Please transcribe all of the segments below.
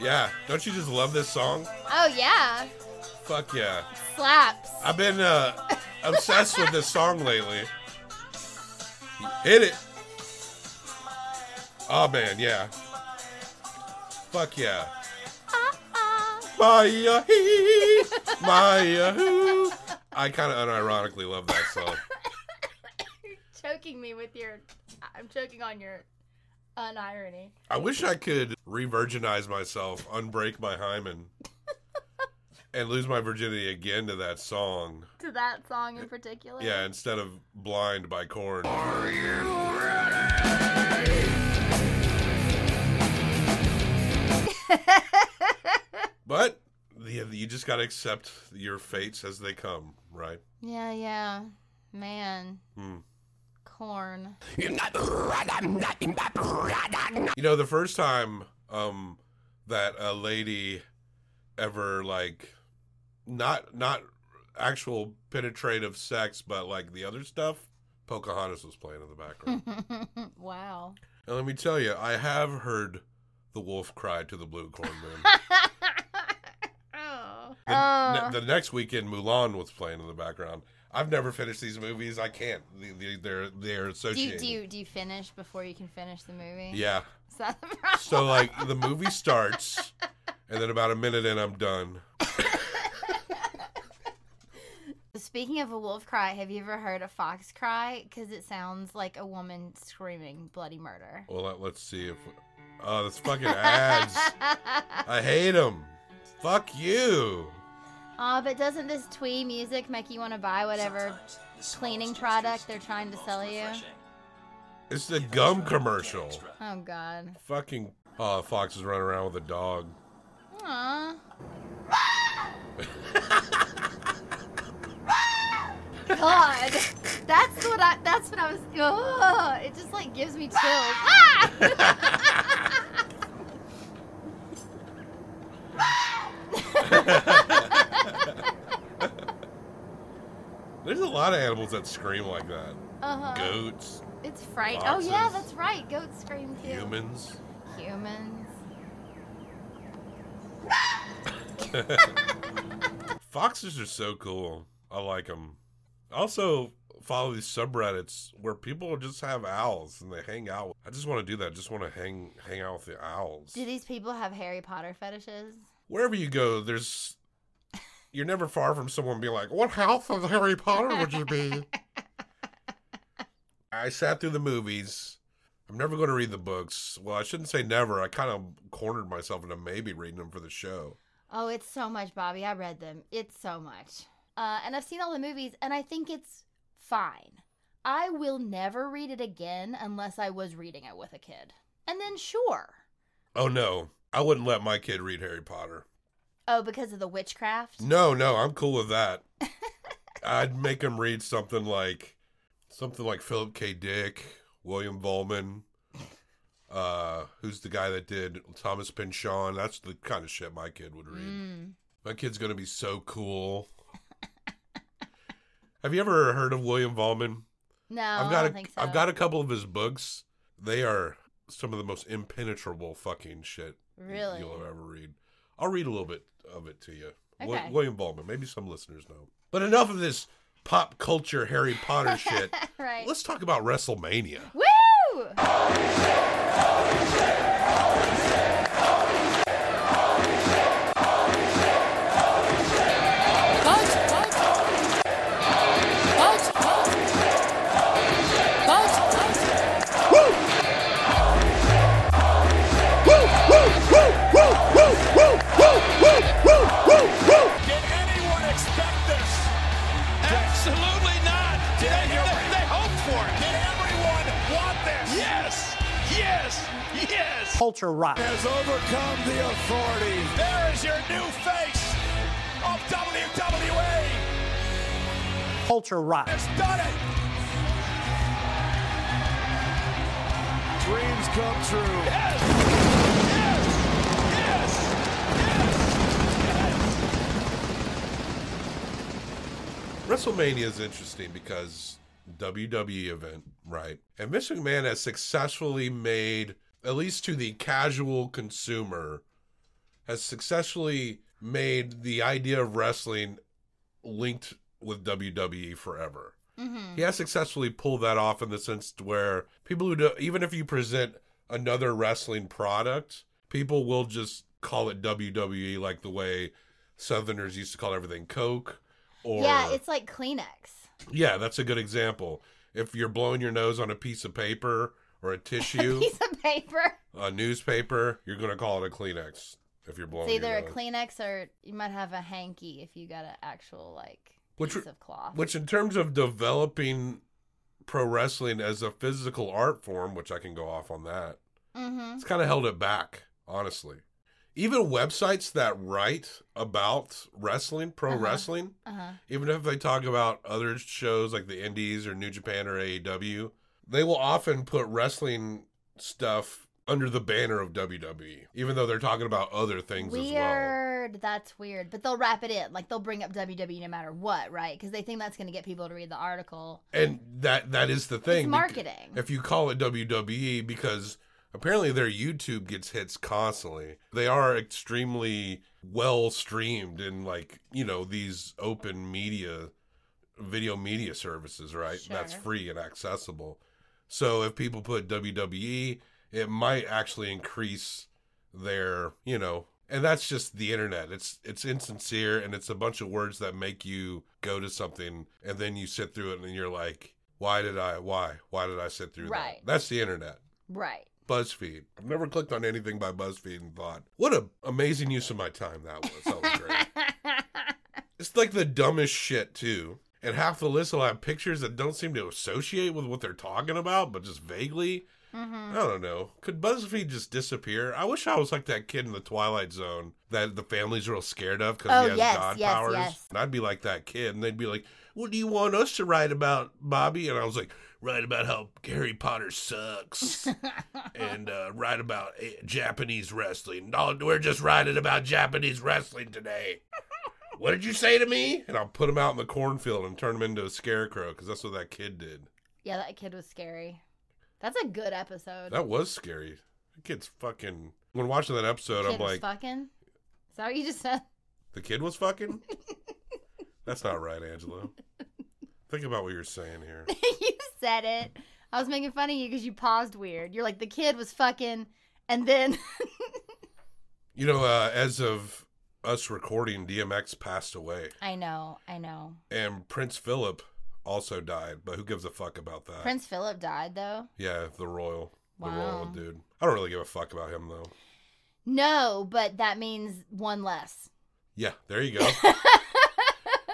Yeah. Don't you just love this song? Oh yeah, Fuck yeah. slaps. I've been uh, obsessed with this song lately. Hit it. Oh man, yeah. Fuck yeah. Maya hee, Maya hoo. I kind of unironically love that song. You're choking me with your. I'm choking on your unirony. I wish I could re-virginize myself, unbreak my hymen, and lose my virginity again to that song. To that song in particular. Yeah, instead of "Blind" by Korn. But you you just got to accept your fates as they come, right? Yeah, yeah. Man. Hmm. Corn. You know, the first time um that a lady ever like not not actual penetrative sex, but like the other stuff, Pocahontas was playing in the background. wow. and let me tell you, I have heard the wolf cry to the blue corn moon. oh. The, Oh. ne- the next weekend, Mulan was playing in the background. I've never finished these movies. I can't. The- the- They're they're do you associated. do you do you finish before you can finish the movie? Yeah. Is that the problem? So like the movie starts, and then about a minute in, I'm done. Speaking of a wolf cry, have you ever heard a fox cry? Because it sounds like a woman screaming bloody murder. Well, let, let's see if. Oh, that's fucking ads. I hate them. Fuck you. Aw, but doesn't this twee music make you want to buy whatever cleaning product they're trying to sell you? It's the gum commercial. Oh God. Fucking. Oh, Fox is running around with a dog. Aw. God, that's what I. That's what I was. Ugh, it just like gives me chills. Ah! lot of animals that scream like that. uh-huh. Goats, It's fright. Oh yeah, that's right. Goats scream too. humans. Humans. Foxes are so cool. I like them. Also, follow these subreddits where people just have owls and they hang out. I just want to do that. I just want to hang hang out with the owls. Do these people have Harry Potter fetishes? Wherever you go, there's you're never far from someone being like, "What house of Harry Potter would you be?" I sat through the movies. I'm never going to read the books. Well, I shouldn't say never. I kind of cornered myself into maybe reading them for the show. Oh, it's so much, Bobby. I read them. It's so much. Uh, and I've seen all the movies, and I think it's fine. I will never read it again unless I was reading it with a kid. And then, sure. Oh no, I wouldn't let my kid read Harry Potter. Oh, because of the witchcraft? No, no, I'm cool with that. I'd make him read something like something like Philip K. Dick, William Vollmann, uh, who's the guy that did Thomas Pynchon. That's the kind of shit my kid would read. Mm. My kid's gonna be so cool. Have you ever heard of William Vollmann? No, I've I got don't a, think so. have got a couple of his books. They are some of the most impenetrable fucking shit Really? you'll ever read. I'll read a little bit of it to you. Okay. William Baldwin. Maybe some listeners know. But enough of this pop culture Harry Potter shit. right. Let's talk about WrestleMania. Woo! Did Absolutely not. Did they, they, they hoped for it. Did everyone want this? Yes. Yes. Yes. Culture rock. Has overcome the authority. There is your new face of WWE. Culture rock. Has done it. Dreams come true. Yes. Yes. WrestleMania is interesting because WWE event, right? And Vince McMahon has successfully made, at least to the casual consumer, has successfully made the idea of wrestling linked with WWE forever. Mm-hmm. He has successfully pulled that off in the sense where people who do, even if you present another wrestling product, people will just call it WWE like the way Southerners used to call everything Coke. Or yeah, it's like Kleenex. yeah, that's a good example. If you're blowing your nose on a piece of paper or a tissue, Piece of paper. a newspaper, you're gonna call it a Kleenex. If you're blowing It's either a nose. Kleenex or you might have a hanky if you got an actual like Which piece of cloth. Which, in terms of developing pro wrestling as a physical art form, which I can go off on that, mm-hmm. it's kind of held it back, honestly. Even websites that write about wrestling, pro Uh-huh. wrestling, Uh-huh. even if they talk about other shows like the Indies or New Japan or AEW, they will often put wrestling stuff under the banner of WWE, even though they're talking about other things as well. Weird. That's weird. But they'll wrap it in. Like they'll bring up WWE no matter what, right? Because they think that's going to get people to read the article. And that that is the thing. It's marketing. If you call it WWE, because apparently their YouTube gets hits constantly. They are extremely well streamed in like, you know, these open media video media services, right? That's free and accessible. So if people put WWE, it might actually increase their, you know, and that's just the internet. It's it's insincere and it's a bunch of words that make you go to something and then you sit through it and you're like, why did I why? Why did I sit through Right. that? That's the internet. Right. BuzzFeed. I've never clicked on anything by BuzzFeed and thought, what a amazing use of my time that was. That was great. it's like the dumbest shit too. And half the list will have pictures that don't seem to associate with what they're talking about, but just vaguely. hmm I don't know. Could BuzzFeed just disappear? I wish I was like that kid in the Twilight Zone that the family's real scared of because Oh, he has yes, god yes, powers. yes. And I'd be like that kid, and they'd be like, "What do you want us to write about, Bobby?" And I was like, "Write about how Harry Potter sucks, and uh, write about eh, Japanese wrestling. No, we're just writing about Japanese wrestling today." What did you say to me? And I'll put him out in the cornfield and turn him into a scarecrow because that's what that kid did. Yeah, that kid was scary. That's a good episode. That was scary. The kid's fucking. When watching that episode, kid I'm was like, fucking. Is that what you just said? the kid was fucking. That's not right, Angelo. Think about what you're saying here. you said it. I was making fun of you because you paused weird. You're like the kid was fucking, and then You know, uh, as of us recording, DMX passed away, I know, I know. and Prince Philip also died. But who gives a fuck about that? Prince Philip died though. Yeah, the royal, the Wow. royal dude. I don't really give a fuck about him though. No, but that means one less. Yeah, there you go.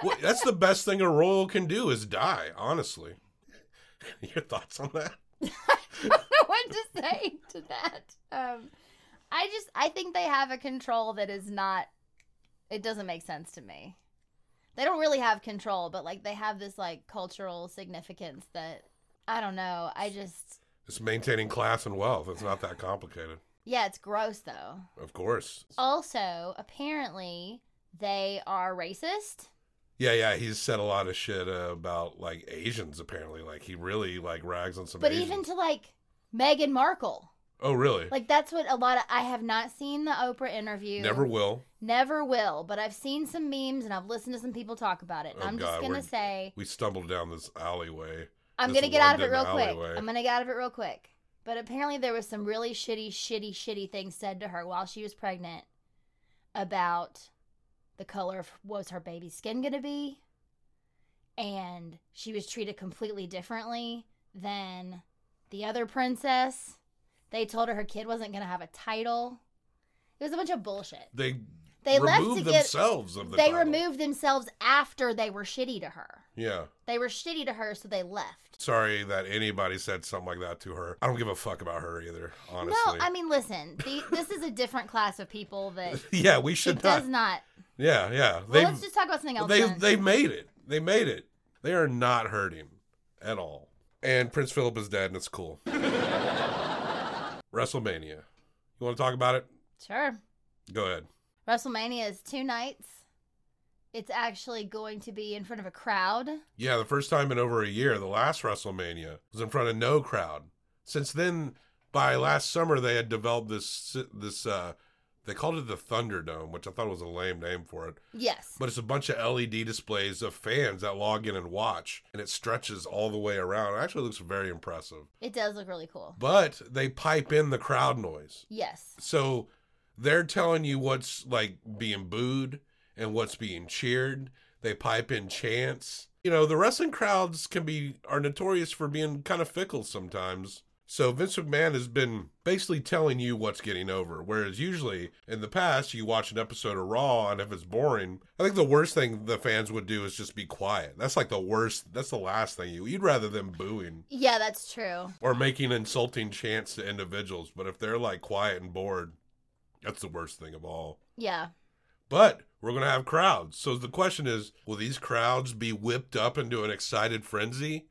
Well, that's the best thing a royal can do is die. Honestly, your thoughts on that? I don't know what to say to that. Um, I just I think they have a control that is not. It doesn't make sense to me. They don't really have control, but like they have this like cultural significance that I don't know. I just It's maintaining class and wealth. It's not that complicated. yeah, it's gross though. Of course. Also, apparently they are racist. Yeah, yeah, he's said a lot of shit uh, about like Asians. Apparently, like he really like rags on some. But Asians. even to like Meghan Markle. oh, really? Like that's what a lot of I have not seen the Oprah interview. Never will. Never will, but I've seen some memes and I've listened to some people talk about it. Oh, I'm just gonna say We stumbled down this alleyway. I'm this gonna get out of it London real quick. I'm gonna get out of it real quick. But apparently there was some really shitty, shitty, shitty things said to her while she was pregnant about the color of was her baby's skin gonna be. And she was treated completely differently than the other princess. They told her her kid wasn't gonna have a title. It was a bunch of bullshit. They They left removed to get themselves of the. they title. removed themselves after they were shitty to her. Yeah. They were shitty to her, so they left. Sorry that anybody said something like that to her. I don't give a fuck about her either. Honestly. No, I mean, listen, the, this is a different class of people that yeah, we should it not. does not. Yeah, yeah. Well, let's just talk about something else. they then. they made it. They made it. They are not hurting at all. And Prince Philip is dead, and it's cool. WrestleMania. You want to talk about it? sure. Go ahead. WrestleMania is two nights. It's actually going to be in front of a crowd. Yeah, the first time in over a year. The last WrestleMania was in front of no crowd. Since then, by last summer, they had developed this this uh, They called it the Thunderdome, which I thought was a lame name for it. Yes. But it's a bunch of LED displays of fans that log in and watch, and it stretches all the way around. It actually looks very impressive. It does look really cool. But they pipe in the crowd noise. Yes. So they're telling you what's like being booed and what's being cheered. They pipe in chants. You know, the wrestling crowds can be are notorious for being kind of fickle sometimes. So Vince McMahon has been basically telling you what's getting over. Whereas usually in the past you watch an episode of Raw and if it's boring, I think the worst thing the fans would do is just be quiet. That's like the worst that's the last thing you you'd rather them booing Yeah, that's true. or making insulting chants to individuals. But if they're like quiet and bored, that's the worst thing of all. Yeah. But we're going to have crowds. So the question is will these crowds be whipped up into an excited frenzy?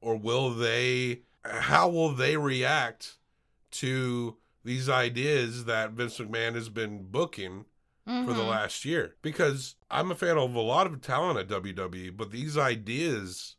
Or will they, how will they react to these ideas that Vince McMahon has been booking for the Mhm. last year? Because I'm a fan of a lot of talent at WWE, but these ideas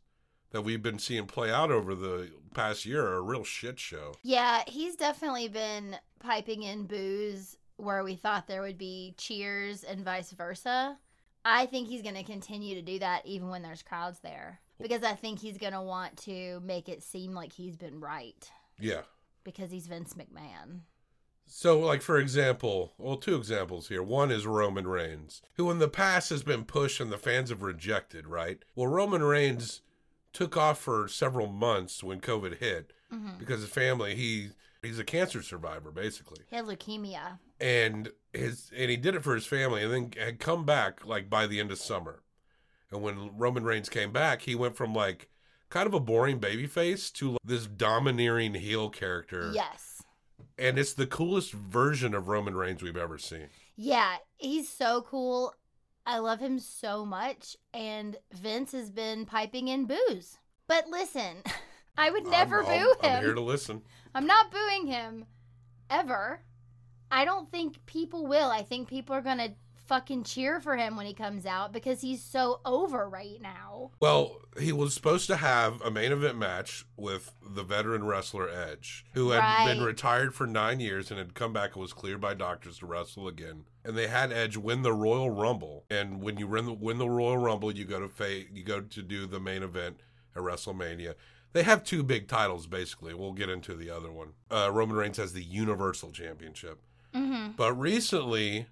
that we've been seeing play out over the past year are a real shit show. Yeah, he's definitely been piping in boos where we thought there would be cheers and vice versa. I think he's going to continue to do that even when there's crowds there because I think he's going to want to make it seem like he's been right Yeah. because he's Vince McMahon. So, like for example, well, two examples here. One is Roman Reigns, who in the past has been pushed and the fans have rejected, right? Well, Roman Reigns took off for several months when COVID hit hmm because his family he he's a cancer survivor basically, He had leukemia. and his and he did it for his family, and then had come back like by the end of summer. And when Roman Reigns came back, he went from like kind of a boring babyface to this domineering heel character. Yes. And it's the coolest version of Roman Reigns we've ever seen. Yeah, he's so cool. I love him so much. And Vince has been piping in boos. But listen, I would never I'm, boo I'm, him. I'm here to listen. I'm not booing him ever. I don't think people will. I think people are going to fucking cheer for him when he comes out because he's so over right now. Well, he was supposed to have a main event match with the veteran wrestler Edge, who had been retired for nine years and had come back and was cleared by doctors to wrestle again. And they had Edge win the Royal Rumble. And when you win the, win the Royal Rumble, you go to fa- you go to do the main event at WrestleMania. They have two big titles, basically. We'll get into the other one. Uh, Roman Reigns has the Universal Championship. Mm-hmm. But recently,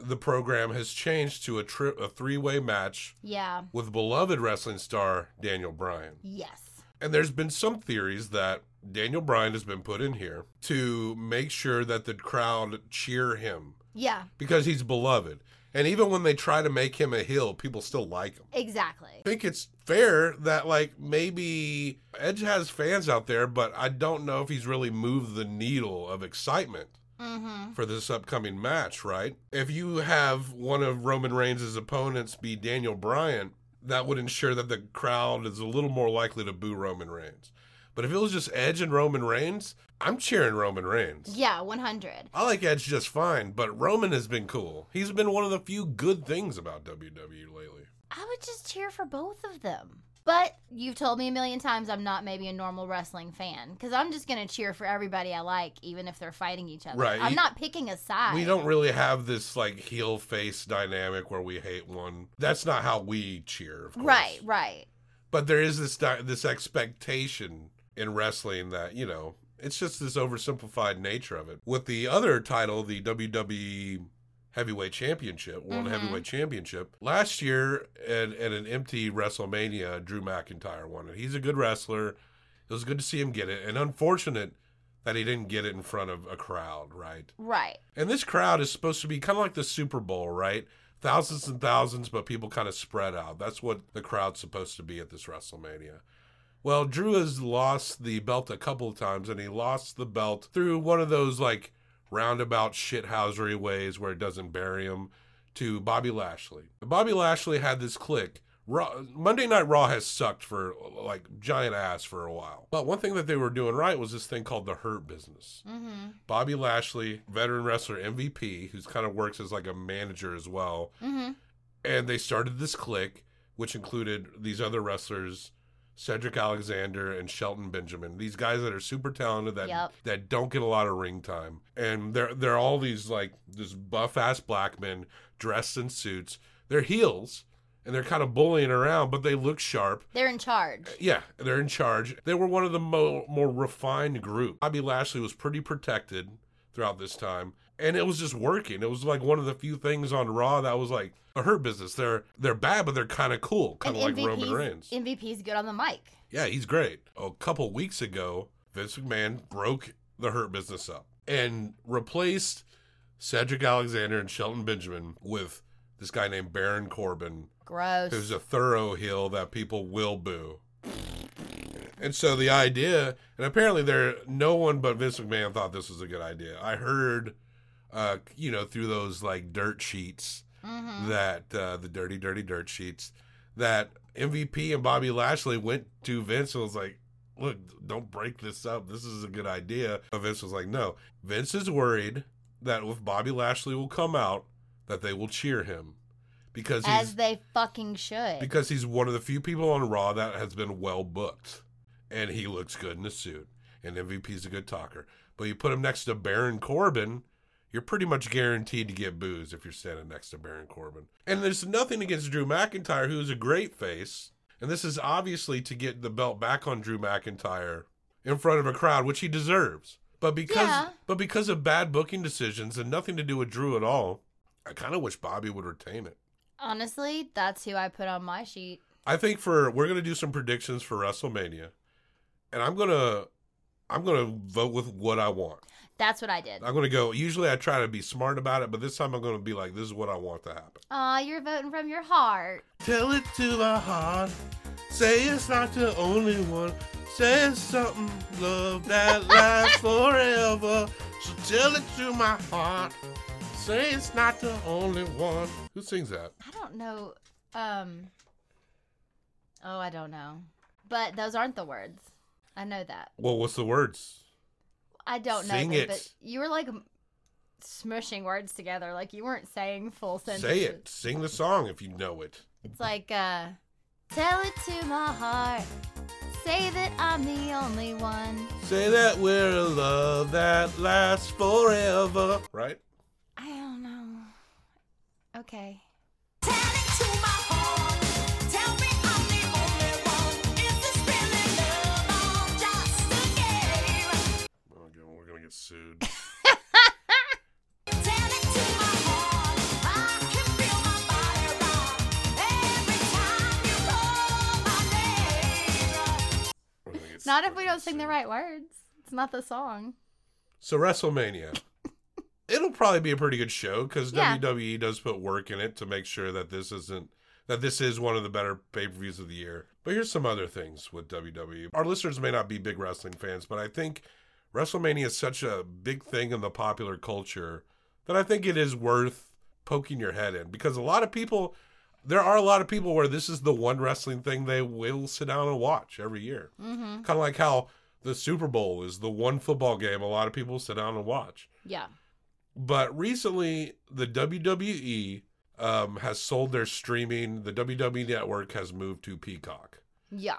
the program has changed to a, tri- a three way match Yeah. with beloved wrestling star Daniel Bryan. Yes. And there's been some theories that Daniel Bryan has been put in here to make sure that the crowd cheer him Yeah. because he's beloved. And even when they try to make him a heel, people still like him. Exactly. I think it's fair that like maybe Edge has fans out there, but I don't know if he's really moved the needle of excitement Mm-hmm. for this upcoming match, right? If you have one of Roman Reigns' opponents be Daniel Bryan, that would ensure that the crowd is a little more likely to boo Roman Reigns. But if it was just Edge and Roman Reigns, I'm cheering Roman Reigns. Yeah, 100. I like Edge just fine, but Roman has been cool. He's been one of the few good things about WWE lately. I would just cheer for both of them. But you've told me a million times I'm not maybe a normal wrestling fan because I'm just going to cheer for everybody I like, even if they're fighting each other. Right. I'm not picking a side. We don't really have this like heel face dynamic where we hate one. That's not how we cheer, of course. Right, right. but there is this di- this expectation in wrestling that you know it's just this oversimplified nature of it. With the other title, the WWE Heavyweight Championship, World Mhm. Heavyweight Championship, last year at, at an empty WrestleMania, Drew McIntyre won it. He's a good wrestler. It was good to see him get it, and unfortunate that he didn't get it in front of a crowd, right? Right. And this crowd is supposed to be kind of like the Super Bowl, right? Thousands and thousands, but people kind of spread out. That's what the crowd's supposed to be at this WrestleMania. Well, Drew has lost the belt a couple of times, and he lost the belt through one of those like roundabout shithousery ways where it doesn't bury him to Bobby Lashley. Bobby Lashley had this clique. Raw, Monday Night Raw has sucked for like giant ass for a while. But one thing that they were doing right was this thing called the Hurt Business. Mm-hmm. Bobby Lashley, veteran wrestler MVP, who's kind of works as like a manager as well. Mm-hmm. And they started this clique, which included these other wrestlers Cedric Alexander and Shelton Benjamin. These guys that are super talented that Yep. that don't get a lot of ring time. And they're they're all these like this buff ass black men dressed in suits. They're heels and they're kind of bullying around, but they look sharp. They're in charge. Uh, yeah, they're in charge. They were one of the mo- more refined group. Bobby Lashley was pretty protected throughout this time, and it was just working. It was like one of the few things on Raw that was like a hurt business. They're they're bad, but they're kind of cool, kind of like Roman Reigns. MVP's good on the mic. Yeah, he's great. A couple weeks ago, Vince McMahon broke the Hurt Business up and replaced Cedric Alexander and Shelton Benjamin with this guy named Baron Corbin, Gross. who's a thorough heel that people will boo. And so the idea, and apparently there, no one but Vince McMahon thought this was a good idea. I heard, uh, you know, through those like dirt sheets Mhm. that uh, the dirty, dirty dirt sheets that MVP and Bobby Lashley went to Vince and was like, "Look, don't break this up. This is a good idea." But Vince was like, "No." Vince is worried that if Bobby Lashley will come out, that they will cheer him because he's As they fucking should. because he's one of the few people on Raw that has been well booked, and he looks good in a suit. And MVP's a good talker. But you put him next to Baron Corbin, you're pretty much guaranteed to get boos if you're standing next to Baron Corbin. And there's nothing against Drew McIntyre, who is a great face. And this is obviously to get the belt back on Drew McIntyre in front of a crowd, which he deserves. But because Yeah. but because of bad booking decisions and nothing to do with Drew at all, I kind of wish Bobby would retain it. Honestly, that's who I put on my sheet. I think for we're gonna do some predictions for WrestleMania, and I'm gonna I'm gonna vote with what I want. That's what I did. I'm gonna go. Usually I try to be smart about it, but this time I'm gonna be like, this is what I want to happen. Aw, you're voting from your heart. Tell it to my heart. Say it's not the only one. Say it's something love that lasts forever. So tell it to my heart. Say it's not the only one. Who sings that? I don't know. Um. Oh, I don't know. But those aren't the words. I know that. Well, what's the words? I don't know Sing it. but you were like smushing words together. Like you weren't saying full sentences. Say it. Sing the song if you know it. It's like, uh, tell it to my heart. Say that I'm the only one. Say that we're a love that lasts forever. Right? I don't know. Okay. Get- Not if we're we gonna don't sing the right words. It's not the song. So WrestleMania. It'll probably be a pretty good show because Yeah. WWE does put work in it to make sure that this isn't that this is one of the better pay per views of the year. But here's some other things with WWE. Our listeners may not be big wrestling fans, but I think WrestleMania is such a big thing in the popular culture that I think it is worth poking your head in because a lot of people. There are a lot of people where this is the one wrestling thing they will sit down and watch every year. Mm-hmm. Kind of like how the Super Bowl is the one football game a lot of people sit down and watch. Yeah. But recently, the WWE um, has sold their streaming. The WWE Network has moved to Peacock. Yeah.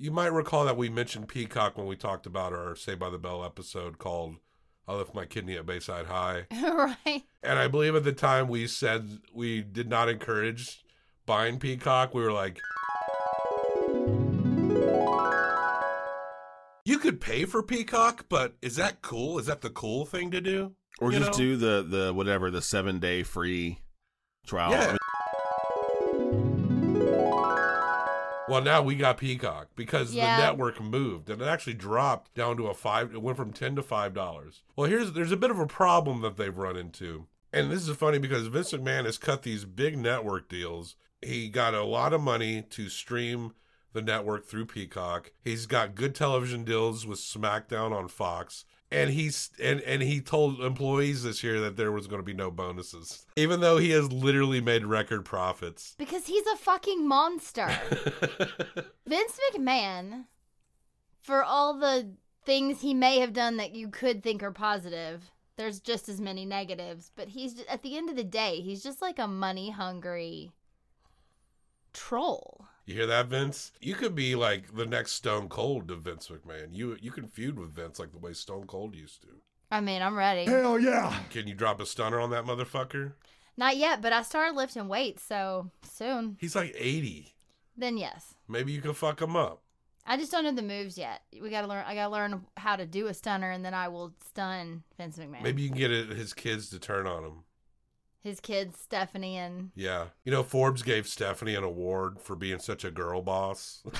You might recall that we mentioned Peacock when we talked about our Saved by the Bell episode called I Left My Kidney at Bayside High. right. And I believe at the time we said we did not encourage buying Peacock. We were like, you could pay for Peacock, but is that cool? Is that the cool thing to do? Or You just know? do the the whatever the seven day free trial. Yeah. I mean, Well, now we got Peacock because Yeah. the network moved and it actually dropped down to a five. It went from ten to five dollars. Well, here's there's a bit of a problem that they've run into, and this is funny because Vince McMahon has cut these big network deals. He got a lot of money to stream the network through Peacock. He's got good television deals with SmackDown on Fox. And he's and, and he told employees this year that there was going to be no bonuses, even though he has literally made record profits. Because he's a fucking monster. Vince McMahon, for all the things he may have done that you could think are positive, there's just as many negatives. But he's at the end of the day, he's just like a money hungry troll. You hear that, Vince? You could be like the next Stone Cold to Vince McMahon. You you can feud with Vince like the way Stone Cold used to. I mean, I'm ready. Hell yeah. Can you drop a stunner on that motherfucker? Not yet, but I started lifting weights, so soon. He's like 80. Then yes. Maybe you can fuck him up. I just don't know the moves yet. We gotta learn. I gotta learn how to do a stunner, and then I will stun Vince McMahon. Maybe you can get his kids to turn on him. His kids, Stephanie and Yeah. You know, Forbes gave Stephanie an award for being such a girl boss.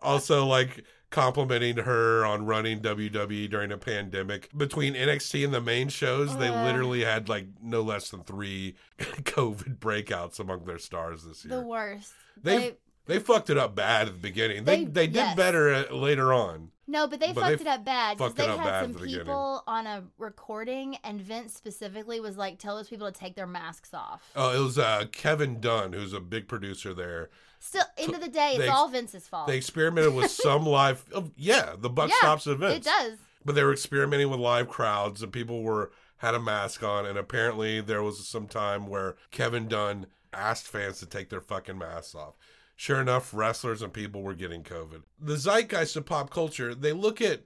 also, like, complimenting her on running WWE during a pandemic. Between NXT and the main shows, they Uh. literally had, like, no less than three COVID breakouts among their stars this year. the worst. They They, they fucked it up bad at the beginning. They They- they, did yes. better uh, later on. no, but they But fucked they it up bad because fucked they had some at the beginning. people on a recording, and Vince specifically was like, "Tell those people to take their masks off." Oh, it was uh, Kevin Dunn, who's a big producer there. Still, end of the day, it's they- all Vince's fault. They experimented with some live. Oh, yeah, the buck yeah, stops Vince. It does. But they were experimenting with live crowds, and people were had a mask on. And apparently, there was some time where Kevin Dunn asked fans to take their fucking masks off. Sure enough, wrestlers and people were getting COVID. The zeitgeist of pop culture, they look at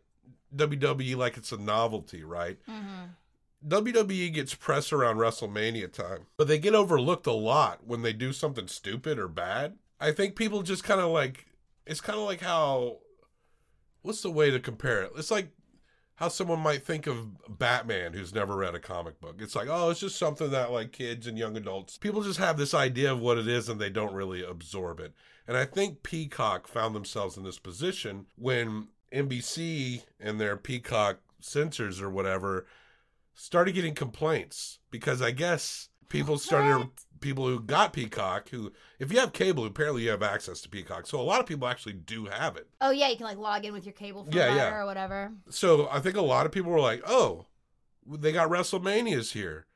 WWE like it's a novelty, right? Mm-hmm. WWE gets press around WrestleMania time, but they get overlooked a lot when they do something stupid or bad. I think people just kind of like it's kind of like how what's the way to compare it? It's like how someone might think of Batman who's never read a comic book. It's like, oh, it's just something that like kids and young adults, people just have this idea of what it is and they don't really absorb it. And I think Peacock found themselves in this position when NBC and their Peacock censors or whatever started getting complaints because I guess people started What? People who got Peacock who if you have cable apparently you have access to Peacock. So a lot of people actually do have it. Oh yeah, you can like log in with your cable provider yeah. or whatever. So I think a lot of people were like, "Oh, they got WrestleManias here,"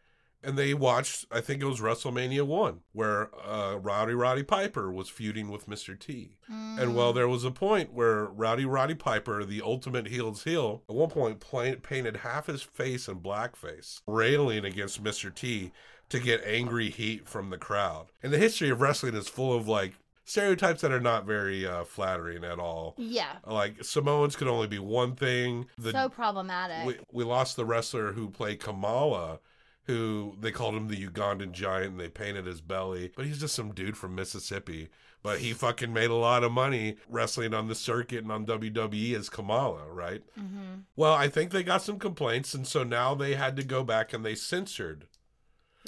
and they watched. I think it was WrestleMania one where uh, Rowdy Roddy Piper was feuding with Mr. T, and well, there was a point where Rowdy Roddy Piper, the ultimate heel's heel, at one point painted half his face in blackface, railing against Mr. T to get angry heat from the crowd. And the history of wrestling is full of like stereotypes that are not very uh, flattering at all. Yeah, Like Samoans could only be one thing. The, so problematic. we, we lost the wrestler who played Kamala, who they called him the Ugandan giant and they painted his belly. But he's just some dude from Mississippi. But he fucking made a lot of money wrestling on the circuit and on WWE as Kamala, right? hmm Well, I think they got some complaints, and so now they had to go back and they censored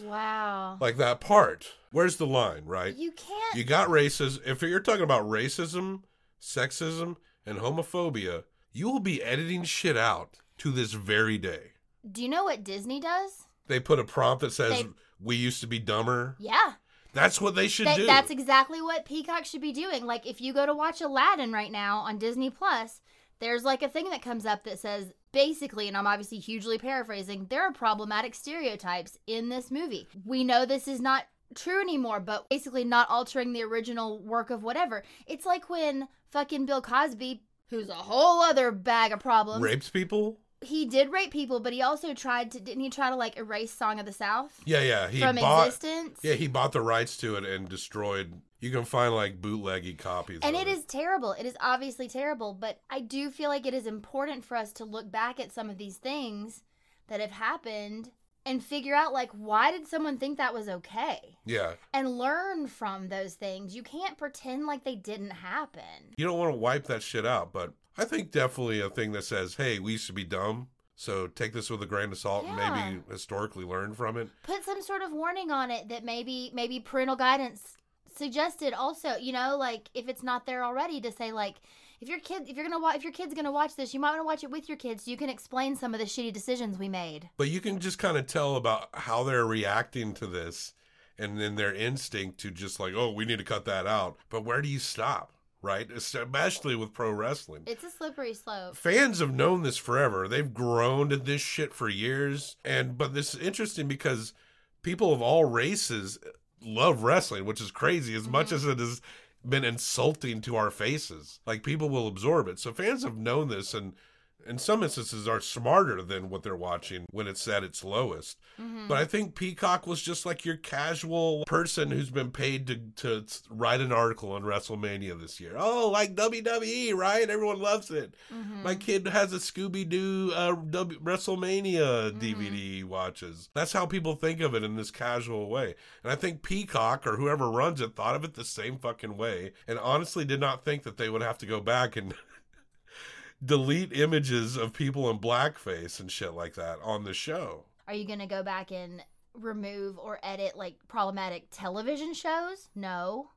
Wow. like that part. Where's the line, right? You can't. You got racism. If you're talking about racism, sexism, and homophobia, you will be editing shit out to this very day. Do you know what Disney does? They put a prompt that says, They- We used to be dumber. Yeah. That's what they should That, do. that's exactly what Peacock should be doing. Like if you go to watch Aladdin right now on Disney Plus, there's like a thing that comes up that says basically, and I'm obviously hugely paraphrasing, there are problematic stereotypes in this movie. We know this is not true anymore, but basically not altering the original work of whatever. It's like when fucking Bill Cosby, who's a whole other bag of problems, Rapes people? he did rape people, but he also tried to didn't he try to like erase Song of the South Yeah, yeah. He from bought existence? Yeah, he bought the rights to it and destroyed you can find like bootleggy copies. And of it is terrible. It is obviously terrible, but I do feel like it is important for us to look back at some of these things that have happened and figure out like why did someone think that was okay? Yeah. And learn from those things. You can't pretend like they didn't happen. You don't want to wipe that shit out, but I think definitely a thing that says, "Hey, we used to be dumb." So take this with a grain of salt and maybe historically learn from it. Put some sort of warning on it that maybe maybe parental guidance suggested also, you know, like if it's not there already to say like if your kid if you're to watch if your kid's to watch this, you might want to watch it with your kids so you can explain some of the shitty decisions we made. But you can just kind of tell about how they're reacting to this and then their instinct to just like, "Oh, we need to cut that out." But where do you stop? Right? Especially with pro wrestling. It's a slippery slope. fans have known this forever. They've groaned at this shit for years. And but this is interesting because people of all races love wrestling, which is crazy as much mm-hmm. as it has been insulting to our faces. Like people will absorb it. So fans have known this and in some instances are smarter than what they're watching when it's at its lowest. Mm-hmm. But I think Peacock was just like your casual person who's been paid to to write an article on WrestleMania this year. Oh, like WWE, right? Everyone loves it. Mm-hmm. My kid has a Scooby Doo uh, w- WrestleMania mm-hmm. DVD watches. That's how people think of it in this casual way. And I think Peacock or whoever runs it thought of it the same fucking way, and honestly did not think that they would have to go back and delete images of people in blackface and shit like that on the show. Are you going to go back and remove or edit like problematic television shows? No.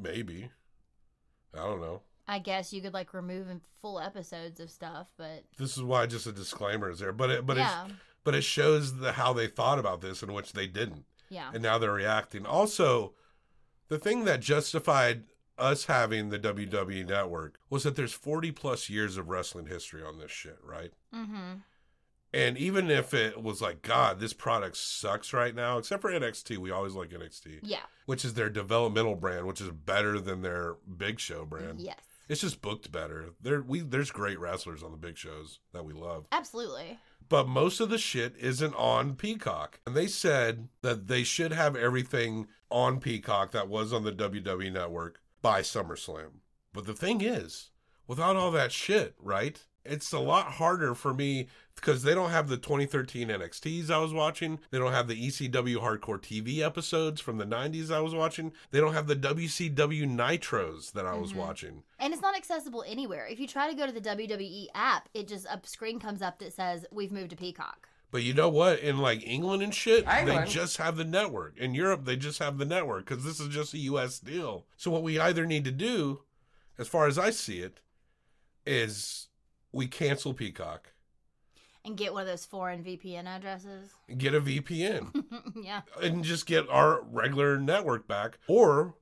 Maybe. I don't know. I guess you could like remove in full episodes of stuff, but This is why just a disclaimer is there, but it but yeah, it's but it shows the how they thought about this in which they didn't. yeah, and now they're reacting. Also, the thing that justified us having the WWE network was that there's 40 plus years of wrestling history on this shit, right? mm-hmm. And even if it was like, God, this product sucks right now, except for NXT, we always like NXT, yeah, which is their developmental brand, which is better than their Big Show brand. yes, It's just booked better. There, we there's great wrestlers on the big shows that we love. absolutely. but most of the shit isn't on Peacock. And they said that they should have everything on Peacock that was on the WWE network by SummerSlam. But the thing is, without all that shit, right? It's a lot harder for me because they don't have the 2013 NXTs I was watching. They don't have the ECW Hardcore TV episodes from the 90s I was watching. They don't have the WCW Nitros that I was mm-hmm. watching. And it's not accessible anywhere. If you try to go to the WWE app, it just a screen comes up that says we've moved to Peacock. But you know what? In like England and shit, England? they just have the network. In Europe, they just have the network because this is just a U.S. deal. So what we either need to do, as far as I see it, is we cancel Peacock, And get one of those foreign VPN addresses. get a VPN, yeah. and just get our regular network back, or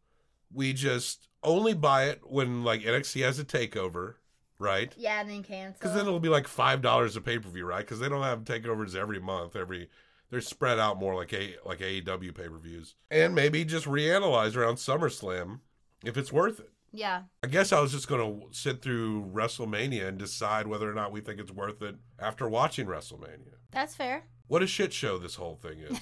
we just only buy it when like NXT has a takeover, right? Yeah, and then cancel. Because then it'll be like five dollars a pay per view, right? Because they don't have takeovers every month. Every they're spread out more like a like AEW pay per views, and maybe just reanalyze around SummerSlam if it's worth it. yeah. I guess I was just gonna sit through WrestleMania and decide whether or not we think it's worth it after watching WrestleMania. That's fair. What a shit show this whole thing is.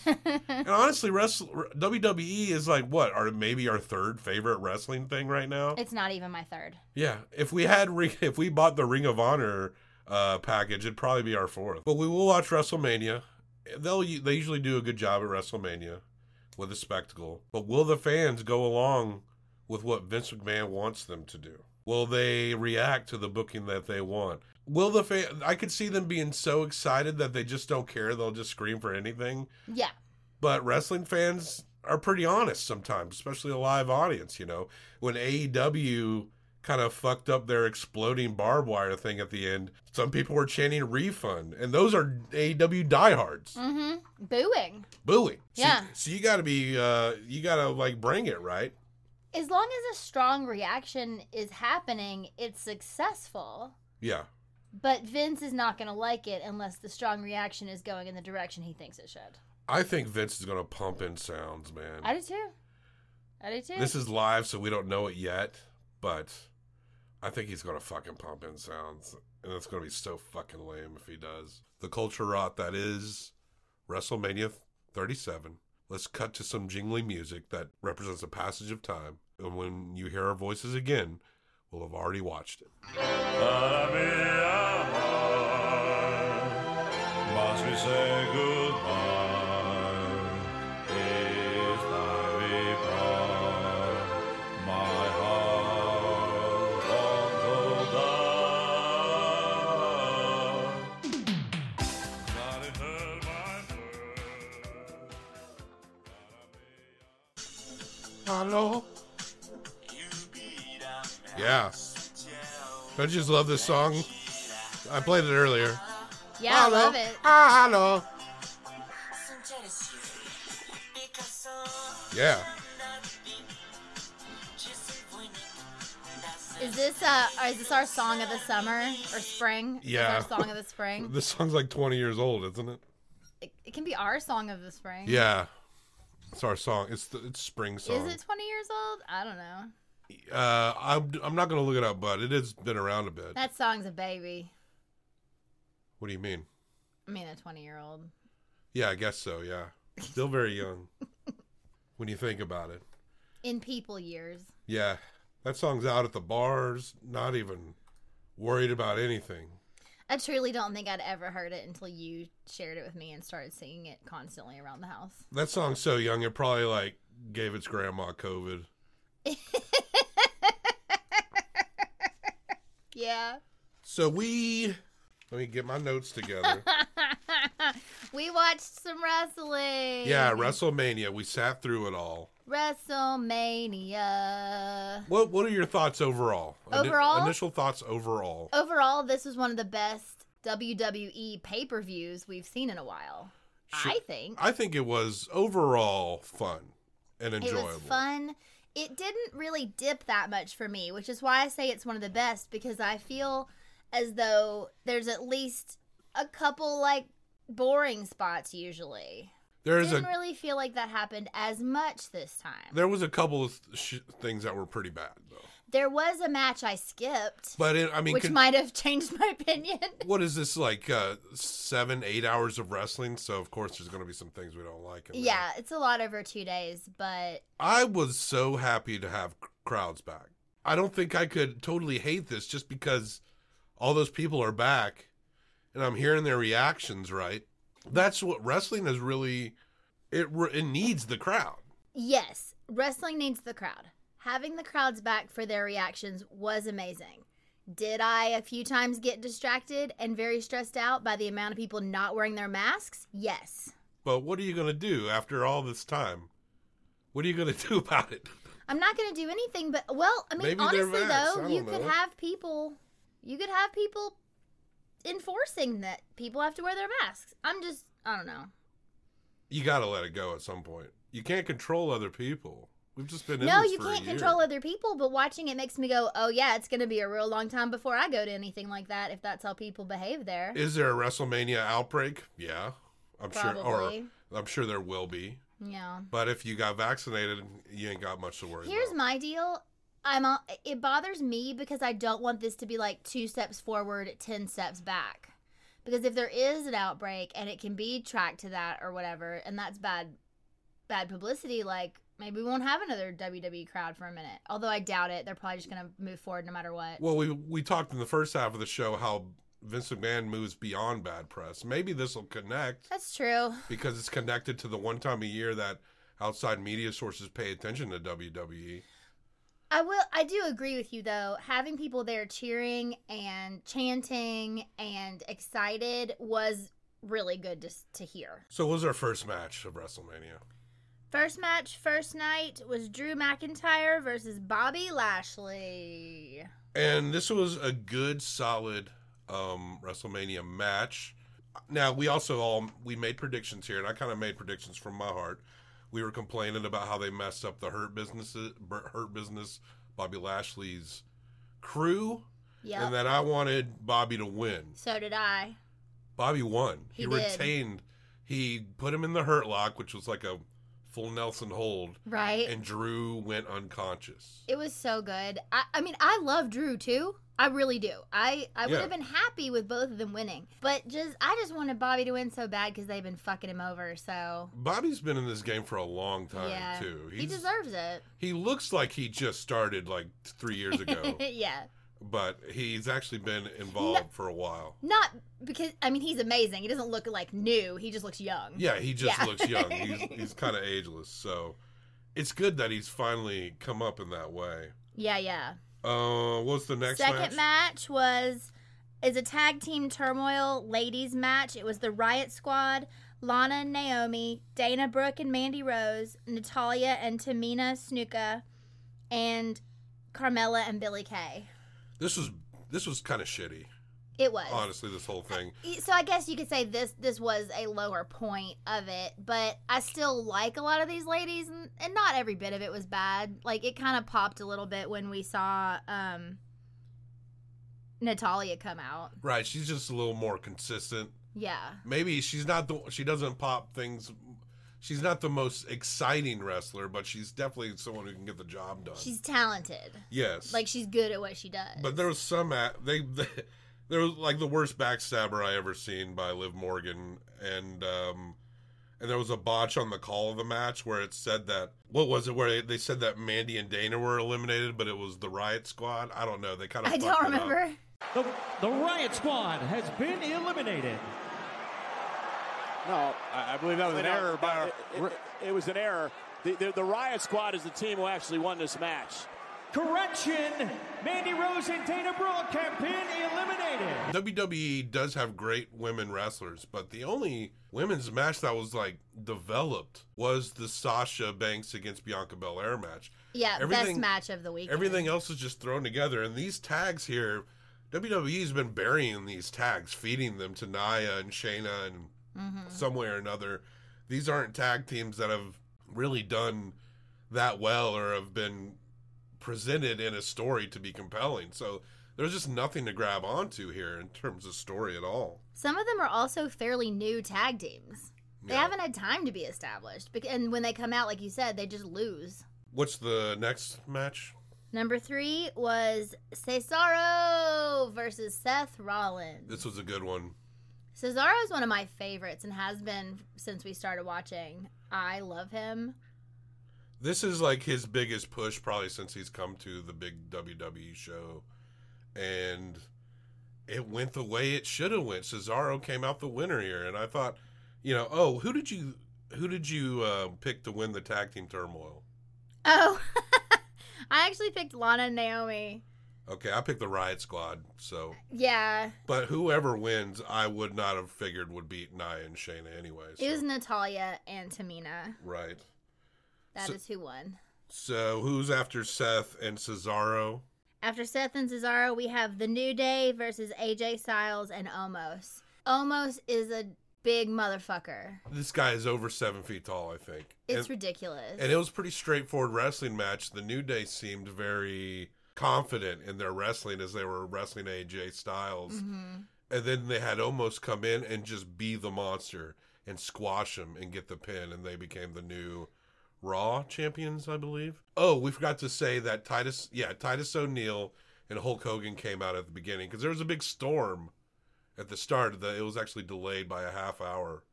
and honestly, wrestle, WWE is like what? Our maybe our third favorite wrestling thing right now. It's not even my third. Yeah, if we had if we bought the Ring of Honor uh, package, it'd probably be our fourth. But we will watch WrestleMania. They'll they usually do a good job at WrestleMania with a spectacle. But will the fans go along with what Vince McMahon wants them to do? Will they react to the booking that they want? Will the fan? I could see them being so excited that they just don't care. They'll just scream for anything. Yeah. But wrestling fans are pretty honest sometimes, especially a live audience. You know, when AEW kind of fucked up their exploding barbed wire thing at the end, some people were chanting refund, and those are AEW diehards Mm-hmm. Booing. booing. So- Yeah. So, you got to be, uh, you got to like bring it, right? As long as a strong reaction is happening, it's successful. Yeah. But Vince is not going to like it unless the strong reaction is going in the direction he thinks it should. I think Vince is going to pump in sounds, man. I do too. I do too. This is live, so we don't know it yet, but I think he's gonna fucking pump in sounds, and it's gonna be so fucking lame if he does. The culture rot that is WrestleMania 37. Let's cut to some jingly music that represents a passage of time, and when you hear our voices again, we'll have already watched it. Must Yeah. Don't you just love this song? I played it earlier. yeah, I love it. Ah, hello. Yeah. Is this uh is this our song of the summer or spring? Is Yeah. our song of the spring. This song's like 20 years old, isn't it? it, it can be our song of the spring. Yeah. It's our song. It's the it's spring song. Is it 20 years old? I don't know. Uh, I'm I'm not gonna look it up, but it has been around a bit. That song's a baby. What do you mean? I mean, a 20 year old. Yeah, I guess so. Yeah, still very young when you think about it. In people years. Yeah, that song's out at the bars, not even worried about anything. I truly don't think I'd ever heard it until you shared it with me and started singing it constantly around the house. That song's so young, it probably like gave its grandma COVID. Yeah. So we, let me get my notes together. we watched some wrestling. yeah, WrestleMania. We sat through it all. WrestleMania. What What are your thoughts overall? Overall? initial thoughts overall. Overall, this was one of the best WWE pay per views we've seen in a while. Sure. I think. I think it was overall fun and enjoyable. It was fun. It didn't really dip that much for me, which is why I say it's one of the best because I feel as though there's at least a couple like boring spots usually. There's Didn't a really feel like that happened as much this time. there was a couple of sh- things that were pretty bad though. There was a match I skipped, But it, I mean, which con- might have changed my opinion. what is this like uh, seven, eight hours of wrestling? So of course there's going to be some things we don't like. yeah, it's a lot over two days, but I was so happy to have crowds back. I don't think I could totally hate this just because all those people are back and I'm hearing their reactions. Right, that's what wrestling is really. It it needs the crowd. yes, wrestling needs the crowd. Having the crowds back for their reactions was amazing. Did I a few times get distracted and very stressed out by the amount of people not wearing their masks? Yes. But what are you going to do after all this time? What are you going to do about it? I'm not going to do anything but well, I mean Maybe honestly though, you could have people you could have people enforcing that people have to wear their masks. I'm just I don't know. You got to let it go at some point. You can't control other people. We've just been in No, you can't control other people, but watching it makes me go, "Oh yeah, it's going to be a real long time before I go to anything like that if that's how people behave there." Is there a WrestleMania outbreak? Yeah, I'm sure. Or I'm sure there will be. yeah. But if you got vaccinated, you ain't got much to worry about. Here's about. my deal. I'm a, it bothers me because I don't want this to be like two steps forward, 10 steps back. Because if there is an outbreak and it can be tracked to that or whatever, and that's bad bad publicity, like maybe we won't have another WWE crowd for a minute. Although I doubt it. They're probably just going to move forward no matter what. Well, we we talked in the first half of the show how Vince McMahon moves beyond bad press. Maybe this will connect That's true. because it's connected to the one time a year that outside media sources pay attention to. WWE. I will. I do agree with you though. Having people there cheering and chanting and excited was really good to to hear. So, what was our first match of WrestleMania? First match, first night was Drew McIntyre versus Bobby Lashley. And this was a good, solid um, WrestleMania match. Now we also all we made predictions here, and I kind of made predictions from my heart. We were complaining about how they messed up the Hurt Business, Hurt Business, Bobby Lashley's crew, Yep. and that I wanted Bobby to win. so did I. Bobby won. He He, retained. He put him in the Hurt Lock, which was like a full Nelson hold, Right. and Drew went unconscious. it was so good. I, I mean, I love Drew too. I really do. I, I would Yeah. have been happy with both of them winning, but just I just wanted Bobby to win so bad because they've been fucking him over. So Bobby's been in this game for a long time yeah, too. he deserves it. He looks like he just started like three years ago, yeah. But he's actually been involved for a while. Not because I mean he's amazing. He doesn't look like new. He just looks young. Yeah, he just Yeah. looks young. He's he's kind of ageless, so it's good that he's finally come up in that way. Yeah, yeah. Uh, what's the next Second match? match was is a tag team turmoil ladies match. It was the Riot Squad, Lana and Naomi, Dana Brooke and Mandy Rose, Natalya and Tamina Snuka, and Carmella and Billie Kay. This was this was kind of shitty, It was. honestly. This whole thing. So I guess you could say this this was a lower point of it, but I still like a lot of these ladies, and, and not every bit of it was bad. Like it kind of popped a little bit when we saw um, Natalya come out. Right, she's just a little more consistent. Yeah, Maybe she's not the she doesn't pop things. She's not the most exciting wrestler, but she's definitely someone who can get the job done. she's talented. yes, Like she's good at what she does. But there was some at they, they There was like the worst backstabber I ever seen by Liv Morgan, and um, and there was a botch on the call of the match where it said that what was it where they, they said that Mandy and Dana were eliminated, but it was the Riot Squad. I don't know. They kind of I don't remember. The, the Riot Squad has been eliminated. No, I I believe that was an No, error by no, our. it, it- it was an error. The, the, the Riot Squad is the team who actually won this match. Correction, Mandy Rose and Dana Brooke have been eliminated. WWE does have great women wrestlers, but the only women's match that was like developed was the Sasha Banks against Bianca Belair match. Yeah, best Everything- match of the week. Everything else is just thrown together, and these tags here, WWE's been burying these tags, feeding them to Nia and Shayna, and Mm-hmm. some way or another. These aren't tag teams that have really done that well or have been presented in a story to be compelling. So there's just nothing to grab onto here in terms of story at all. Some of them are also fairly new tag teams. They Yeah. haven't had time to be established, and when they come out, like you said, they just lose. What's the next match? Number three was Cesaro versus Seth Rollins. This was a good one. Cesaro is one of my favorites and has been since we started watching. I love him. This is like his biggest push probably since he's come to the big WWE show. And it went the way it should have went. Cesaro came out the winner here and I thought, you know, oh, who did you who did you uh, pick to win the tag team turmoil? Oh, I actually picked Lana and Naomi. Okay, I picked the Riot Squad. So, Yeah, but whoever wins, I would not have figured would beat Nia and Shayna anyway. it was so- Natalya and Tamina. right. That is So- who won. So, who's after Seth and Cesaro? After Seth and Cesaro, we have The New Day versus AJ Styles and Omos. Omos is a big motherfucker. This guy is over seven feet tall, I think. It's And- ridiculous. And it was a pretty straightforward wrestling match. The New Day seemed very confident in their wrestling as they were wrestling AJ Styles. Mm-hmm. And then they had almost come in and just be the monster and squash him and get the pin. And they became the new Raw champions, I believe. Oh, we forgot to say that Titus, yeah, Titus O'Neil and Hulk Hogan came out at the beginning because there was a big storm at the start. That it was actually delayed by a half hour.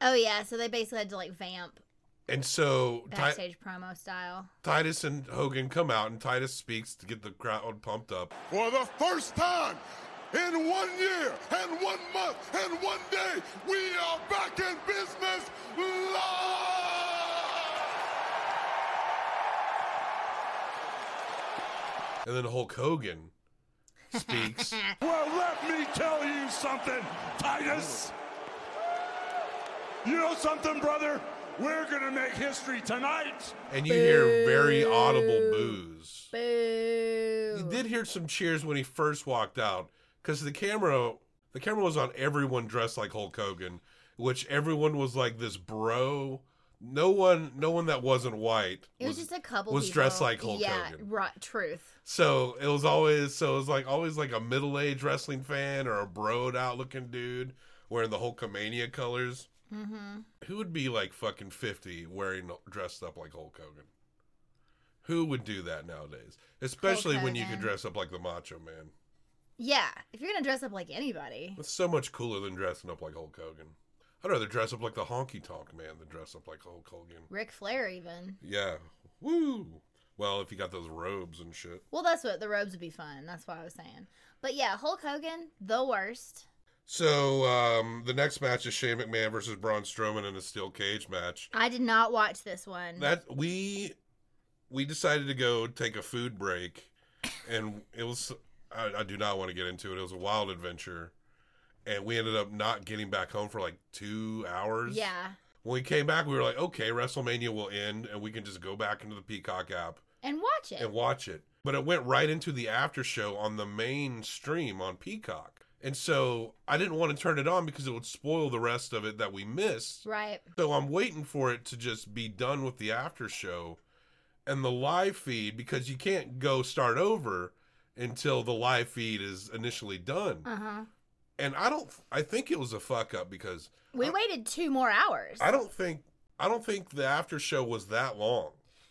oh yeah, so they basically had to like vamp And so Ti- backstage promo style. Titus and Hogan come out, and Titus speaks to get the crowd pumped up. For the first time in one year and one month and one day, we are back in business live! And then Hulk Hogan speaks, Well, let me tell you something, Titus. You know something, brother? We're gonna make history tonight. and you hear very audible boos. Boo. You did hear some cheers when he first walked out, because the camera, the camera was on everyone dressed like Hulk Hogan, which everyone was like this bro. No one, no one that wasn't white It was, just a couple. was people. dressed like Hulk yeah, Hogan. right. Truth. So it was always so it was like always like a middle aged wrestling fan or a broed out looking dude wearing the Hulkamania colors. Mm-hmm. Who would be like fucking fifty wearing dressed up like Hulk Hogan? Who would do that nowadays? Especially when you could dress up like the Macho Man. Yeah, if you're gonna dress up like anybody, It's so much cooler than dressing up like Hulk Hogan. I'd rather dress up like the Honky Tonk Man than dress up like Hulk Hogan. Ric Flair even. Yeah, woo. Well, if you got those robes and shit. Well, that's what the robes would be fun. That's what I was saying. But yeah, Hulk Hogan, the worst. So um, the next match is Shane McMahon versus Braun Strowman in a steel cage match. I did not watch this one. That we we decided to go take a food break, and it was I, I do not want to get into it. It was a wild adventure, and we ended up not getting back home for like two hours. yeah, When we came back, we were like, okay, WrestleMania will end, and we can just go back into the Peacock app and watch it. and watch it. But it went right into the after show on the main stream on Peacock. And so I didn't want to turn it on because it would spoil the rest of it that we missed. right. So I'm waiting for it to just be done with the after show and the live feed because you can't go start over until the live feed is initially done. Uh huh. And I don't I think it was a fuck up because We waited two more hours. I don't think I don't think the after show was that long.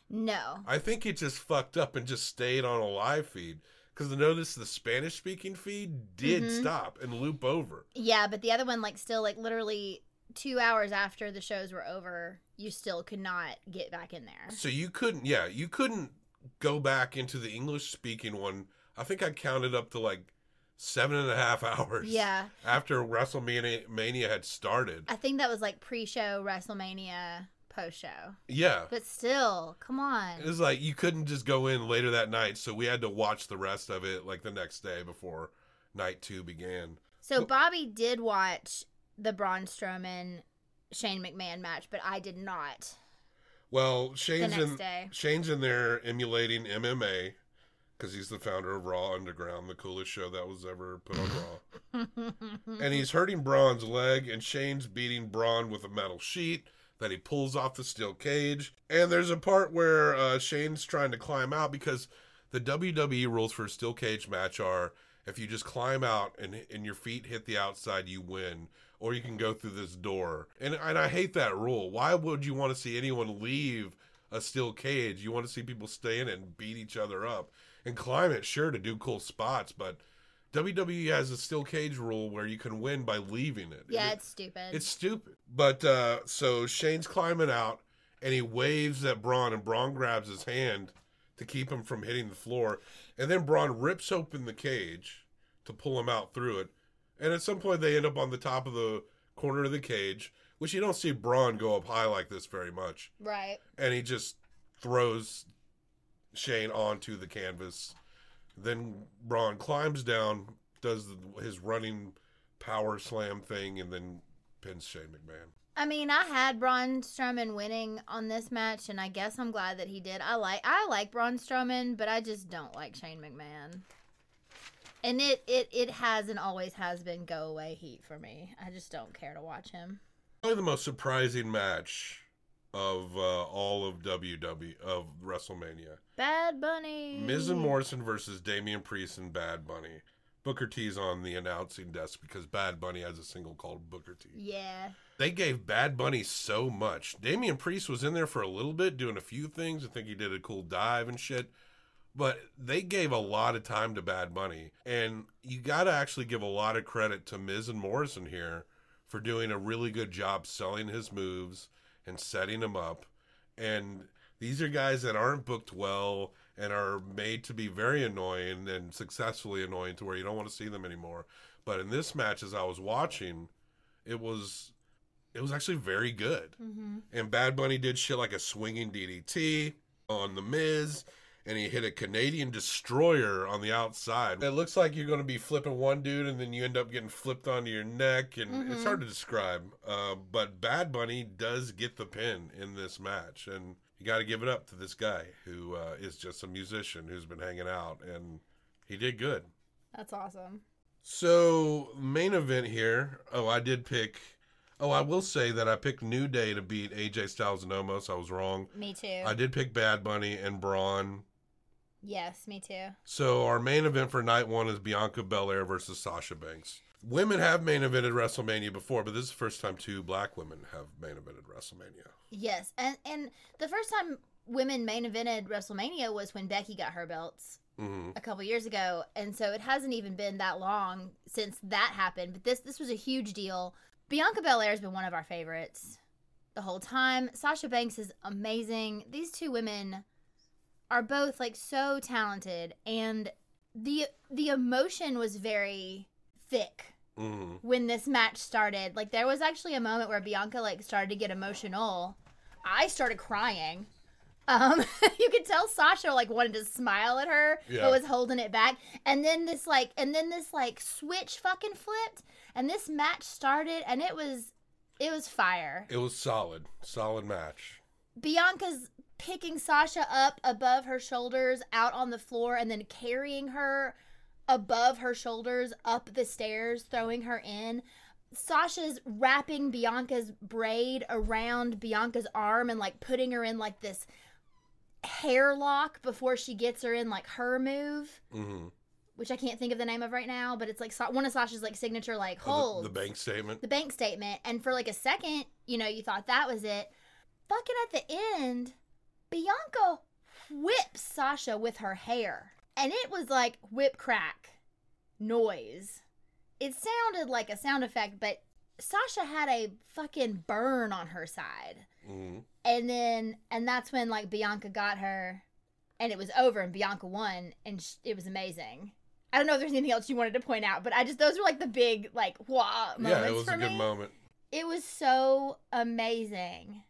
No. I think it just fucked up and just stayed on a live feed Because I notice the Spanish speaking feed did Mhm. stop and loop over. Yeah, but the other one, like, still, like, literally two hours after the shows were over, you still could not get back in there. So you couldn't, yeah, you couldn't go back into the English speaking one. I think I counted up to like seven and a half hours. Yeah. After WrestleMania Mania had started. I think that was like pre-show WrestleMania, post-show. Yeah. But still, come on. It was like you couldn't just go in later that night, so we had to watch the rest of it like the next day before night two began. So Bobby did watch the Braun Strowman Shane McMahon match, but I did not. Well, Shane's in day. Shane's in there emulating MMA because he's the founder of Raw Underground, the coolest show that was ever put on Raw. and he's hurting Braun's leg, and Shane's beating Braun with a metal sheet that he pulls off the steel cage. And there's a part where uh, Shane's trying to climb out because the WWE rules for a steel cage match are if you just climb out and and your feet hit the outside, you win, or you can go through this door. And and I hate that rule. Why would you want to see anyone leave a steel cage? You want to see people stay in it and beat each other up and climb it, sure, to do cool spots, but WWE has a steel cage rule where you can win by leaving it. Yeah, it- it's stupid. it's stupid. But uh so Shane's climbing out and he waves at Braun and Braun grabs his hand to keep him from hitting the floor. And then Braun rips open the cage to pull him out through it. And at some point they end up on the top of the corner of the cage, which you don't see Braun go up high like this very much. right. And he just throws Shane onto the canvas. Then Braun climbs down, does his running power slam thing, and then pins Shane McMahon. I mean, I had Braun Strowman winning on this match, and I guess I'm glad that he did. I like I like Braun Strowman, but I just don't like Shane McMahon. And it it it has and always has been go away heat for me. I just don't care to watch him. Probably the most surprising match of uh, all of WW of WrestleMania. Bad Bunny. Miz and Morrison versus Damian Priest and Bad Bunny. Booker T's on the announcing desk because Bad Bunny has a single called Booker T. Yeah. They gave Bad Bunny so much. Damian Priest was in there for a little bit doing a few things. I think he did a cool dive and shit. But they gave a lot of time to Bad Bunny. And you got to actually give a lot of credit to Miz and Morrison here for doing a really good job selling his moves and setting them up. And these are guys that aren't booked well and are made to be very annoying and successfully annoying to where you don't want to see them anymore. But in this match, as I was watching, it was it was actually very good. Mm-hmm. And Bad Bunny did shit like a swinging DDT on the Miz, and he hit a Canadian destroyer on the outside. It looks like you're going to be flipping one dude, and then you end up getting flipped onto your neck, and it's hard to describe. Uh, but Bad Bunny does get the pin in this match, and you got to give it up to this guy who uh, is just a musician who's been hanging out, and he did good. That's awesome. So main event here. Oh, I did pick. Oh, I will say that I picked New Day to beat AJ Styles and Omos. I was wrong. Me too. I did pick Bad Bunny and Braun. Yes, me too. So our main event for night one is Bianca Belair versus Sasha Banks. Women have main evented WrestleMania before, but this is the first time two black women have main evented WrestleMania. Yes, and and the first time women main evented WrestleMania was when Becky got her belts hmm a couple years ago, and so it hasn't even been that long since that happened. But this this was a huge deal. Bianca Belair has been one of our favorites the whole time. Sasha Banks is amazing. These two women are both like so talented, and the the emotion was very thick hmm when this match started. Like there was actually a moment where Bianca like started to get emotional. I started crying. Um, you could tell Sasha like wanted to smile at her, Yeah. but was holding it back. And then this like, and then this like switch fucking flipped, and this match started, and it was, it was fire. It was solid, solid match. Bianca's picking Sasha up above her shoulders out on the floor and then carrying her above her shoulders up the stairs, throwing her in. Sasha's wrapping Bianca's braid around Bianca's arm and like putting her in like this hair lock before she gets her in like her move, hmm which I can't think of the name of right now, but it's like one of Sasha's like signature like Oh, holds the, the bank statement. the bank statement and for like a second you know you thought that was it fucking at the end bianca whips sasha with her hair and it was like whip crack noise. It sounded like a sound effect, but Sasha had a fucking burn on her side. Mhm. And then, and that's when like Bianca got her, and it was over, and Bianca won, and sh- it was amazing. I don't know if there's anything else you wanted to point out, but I just those were like the big like wow moments Yeah, it was a good moment. It was so amazing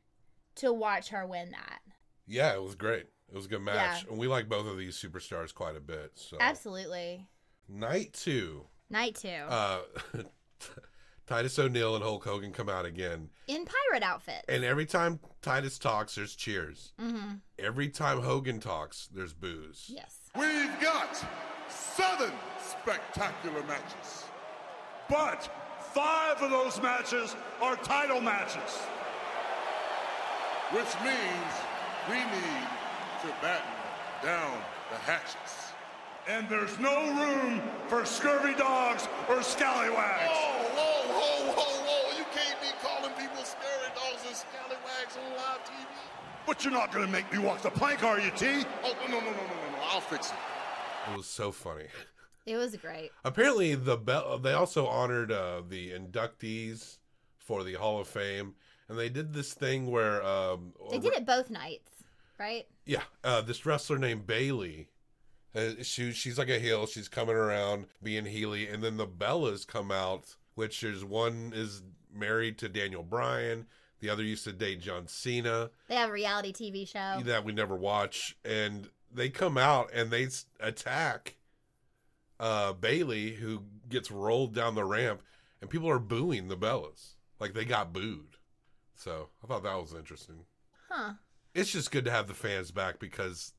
to watch her win that. Yeah, it was great. It was a good match, Yeah. and we like both of these superstars quite a bit. So Absolutely. night two, Night two uh, Titus O'Neil and Hulk Hogan come out again, in pirate outfit. and every time Titus talks, there's cheers. Mm-hmm. Every time Hogan talks, there's boos. Yes. We've got seven spectacular matches. But five of those matches are title matches. Which means we need to batten down the hatches. And there's no room for scurvy dogs or scallywags. Whoa, whoa, whoa, whoa, whoa. You can't be calling people scary dogs and scallywags on live TV. But you're not gonna make me walk the plank, are you, T? Oh, no, no, no, no, no, no, no. I'll fix it. It was so funny. It was great. Apparently, the bell. They also honored uh, the inductees for the Hall of Fame, and they did this thing where um, They did it both nights, right? Yeah, uh, this wrestler named Bayley. Uh, she she's like a heel. She's coming around being Healy, and then the Bellas come out, which is one is married to Daniel Bryan, the other used to date John Cena They have a reality TV show. that we never watch, and they come out and they attack uh, Bayley, who gets rolled down the ramp, and people are booing the Bellas like they got booed. So I thought that was interesting Huh. It's just good to have the fans back because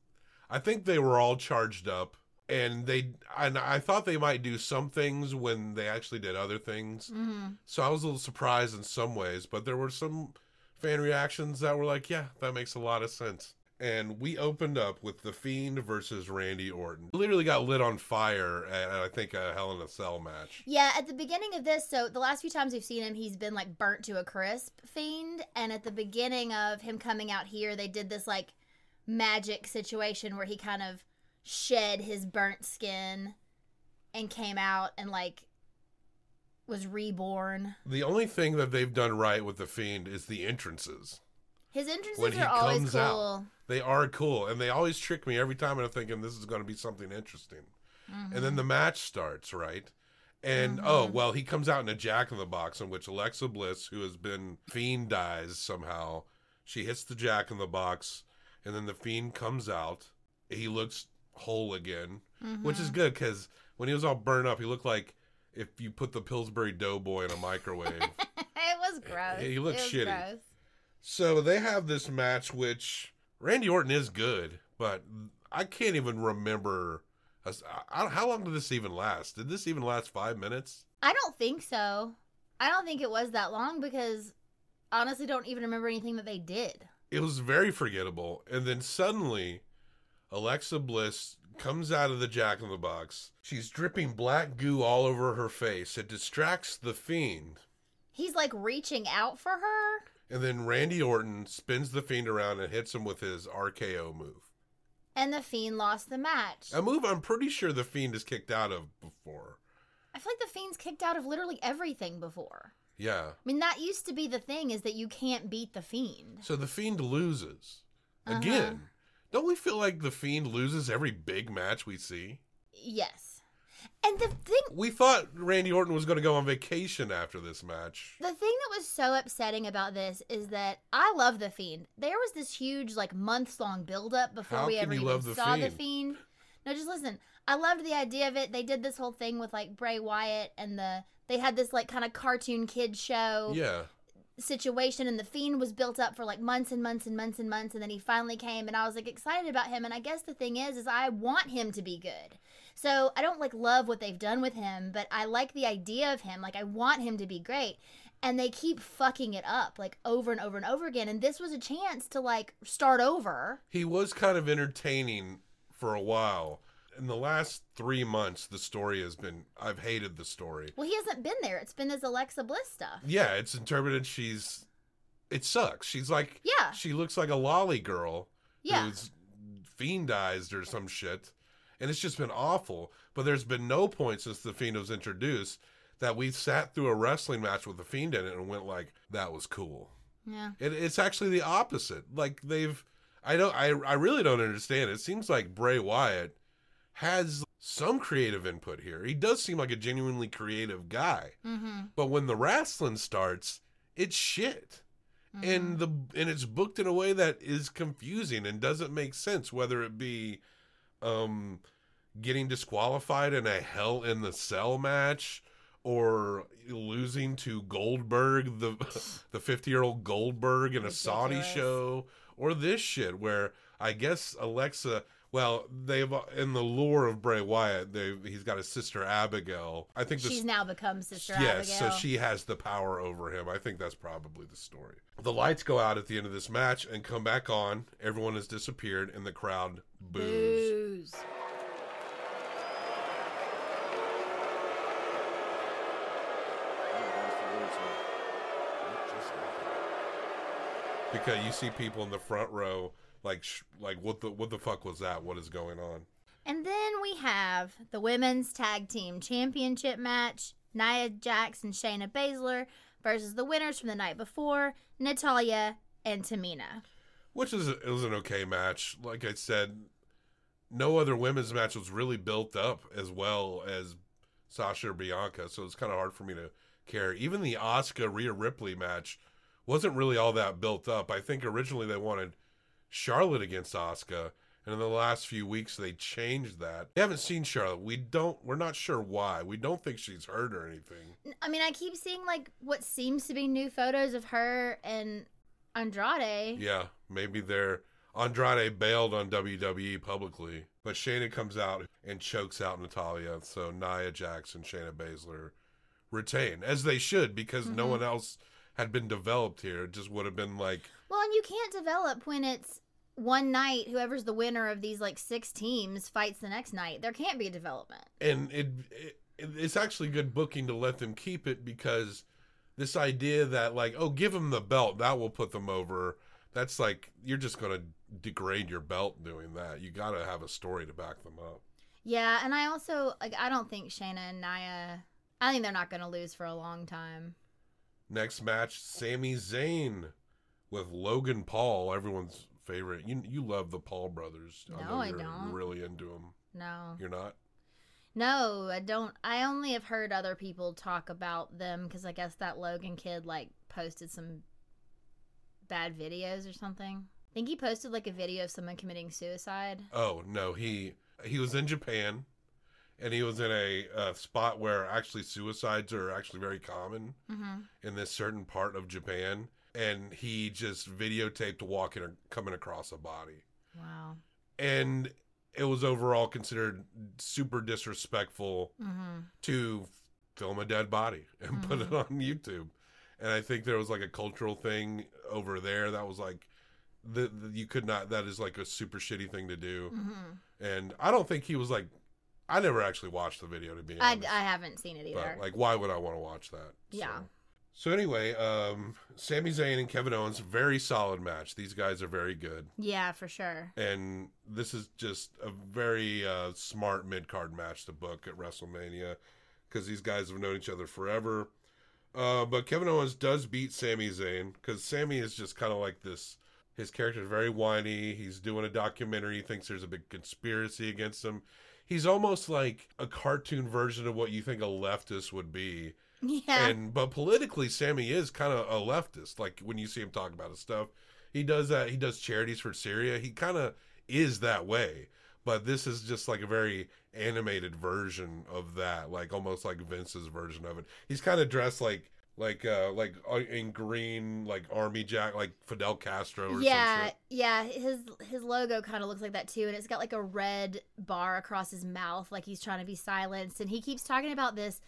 I think they were all charged up and they and I thought they might do some things when they actually did other things. Mm-hmm. So I was a little surprised in some ways, but there were some fan reactions that were like, "Yeah, that makes a lot of sense." And we opened up with the Fiend versus Randy Orton. Literally got lit on fire at I think a Hell in a Cell match. Yeah, at the beginning of this, so the last few times we've seen him, he's been like burnt to a crisp fiend. And at the beginning of him coming out here, they did this like magic situation where he kind of shed his burnt skin and came out and like was reborn. The only thing that they've done right with the Fiend is the entrances. His entrances when he are always comes cool. out. They are cool, and they always trick me every time. And I'm thinking this is going to be something interesting, and Mm-hmm. then the match starts right. And oh well, he comes out in a Jack in the Box, in which Alexa Bliss, who has been fiend dies somehow, she hits the Jack in the Box, and then the fiend comes out. He looks whole again, which Mm-hmm. is good because when he was all burned up, he looked like if you put the Pillsbury Doughboy in a microwave. it was gross. He looks It was shitty. gross. So they have this match, which Randy Orton is good, but I can't even remember. I- I- How long did this even last? Did this even last five minutes? I don't think so. I don't think it was that long because honestly don't even remember anything that they did. It was very forgettable. And then suddenly, Alexa Bliss comes out of the Jack in the Box. She's dripping black goo all over her face. It distracts the Fiend. He's like reaching out for her. And then Randy Orton spins the Fiend around and hits him with his RKO move. And the Fiend lost the match. A move I'm pretty sure the Fiend has kicked out of before. I feel like the Fiend's kicked out of literally everything before. Yeah. I mean, that used to be the thing is that you can't beat the Fiend. So the Fiend loses. Uh-huh. Again. Don't we feel like the Fiend loses every big match we see? Yes. And the thing We thought Randy Orton was going to go on vacation after this match. the thing that was so upsetting about this is that I love the Fiend. There was this huge like months long build up before How we ever even the saw the Fiend? Fiend. No, just listen. I loved the idea of it. They did this whole thing with like Bray Wyatt and the they had this like kind of cartoon kid show Yeah. situation and the fiend was built up for like months and months and months and months and then he finally came and I was like excited about him and I guess the thing is is I want him to be good. So I don't like love what they've done with him, but I like the idea of him. Like I want him to be great. And they keep fucking it up like over and over and over again and this was a chance to like start over. He was kind of entertaining for a while. In the last three months, the story has been. I've hated the story. Well, he hasn't been there. It's been this Alexa Bliss stuff. Yeah, it's interpreted she's. It sucks. She's like. Yeah. She looks like a lolly girl Yeah. who's fiendized or some shit. And it's just been awful. But there's been no point since the Fiend was introduced that we sat through a wrestling match with the Fiend in it and went like, "That was cool." Yeah. It, it's actually the opposite. Like they've, I don't, I, I really don't understand. It seems like Bray Wyatt has some creative input here. He does seem like a genuinely creative guy. Mm-hmm. But when the wrestling starts, it's shit. And the and it's booked in a way that is confusing and doesn't make sense whether it be um getting disqualified in a hell in the cell match or losing to Goldberg the the 50-year-old Goldberg in a Saudi show or this shit where I guess Alexa well, they've in the lore of Bray Wyatt, they he's got a sister Abigail. I think She's now become Sister Yes, Abigail. so she has the power over him. I think that's probably the story. The lights go out at the end of this match and come back on. Everyone has disappeared, and the crowd boos. Booze. Because you see people in the front row, like, sh- like what the what the fuck was that? What is going on? And then we have the women's tag team championship match: Nia Jax and Shayna Baszler versus the winners from the night before, Natalya and Tamina. Which is it was an okay match. Like I said, no other women's match was really built up as well as Sasha or Bianca, so it's kind of hard for me to care. Even the Asuka Rhea Ripley match wasn't really all that built up. I think originally they wanted Charlotte against Asuka, and in the last few weeks they changed that. We haven't seen Charlotte. We don't. We're not sure why. We don't think she's hurt or anything. I mean, I keep seeing like what seems to be new photos of her and Andrade. Yeah, maybe they're Andrade bailed on WWE publicly, but Shayna comes out and chokes out Natalya. So Nia Jax and Shayna Baszler retain, as they should, because no Mhm. one else had been developed here. It just would have been like, Well, and you can't develop when it's one night. Whoever's the winner of these like six teams fights the next night. There can't be a development. and it, it it's actually good booking to let them keep it because this idea that like, oh, give them the belt, that will put them over. That's like you're just gonna degrade your belt doing that. You got to have a story to back them up. Yeah, and I also like I don't think Shayna and Nia. I think they're not going to lose for a long time. Next match, Sami Zayn with Logan Paul, everyone's favorite. You you love the Paul brothers. No, I you're don't. really into them. No. You're not. No, I don't. I only have heard other people talk about them because I guess that Logan kid like posted some bad videos or something. I think he posted like a video of someone committing suicide. Oh no, he he was in Japan, and he was in a, uh spot where actually suicides are actually very common Mhm. in this certain part of Japan, and he just videotaped walking or coming across a body. Wow. and it was overall considered super disrespectful Mhm. to film a dead body and put it on YouTube. And I think there was like a cultural thing over there that was like the, the you could not that is like a super shitty thing to do. Mhm. And I don't think he was like I never actually watched the video to be I, honest. I haven't seen it either. but like why would I want to watch that? yeah. So anyway, um Sami Zayn and Kevin Owens very solid match. These guys are very good Yeah, for sure. and this is just a very uh, smart mid card match to book at WrestleMania because these guys have known each other forever. Uh, but Kevin Owens does beat Sami Zayn because Sami is just kind of like this. His character is very whiny. He's doing a documentary. He thinks there's a big conspiracy against him. He's almost like a cartoon version of what you think a leftist would be. Yeah. And but politically, Sami is kind of a leftist. Like when you see him talk about his stuff, he does that. He does charities for Syria. He kind of is that way. But this is just like a very animated version of that, like almost like Vince's version of it. He's kind of dressed like like uh like uh, in green, like army jack, like Fidel Castro yeah, yeah. His his logo kind of looks like that too, and it's got like a red bar across his mouth, like he's trying to be silenced. And he keeps talking about this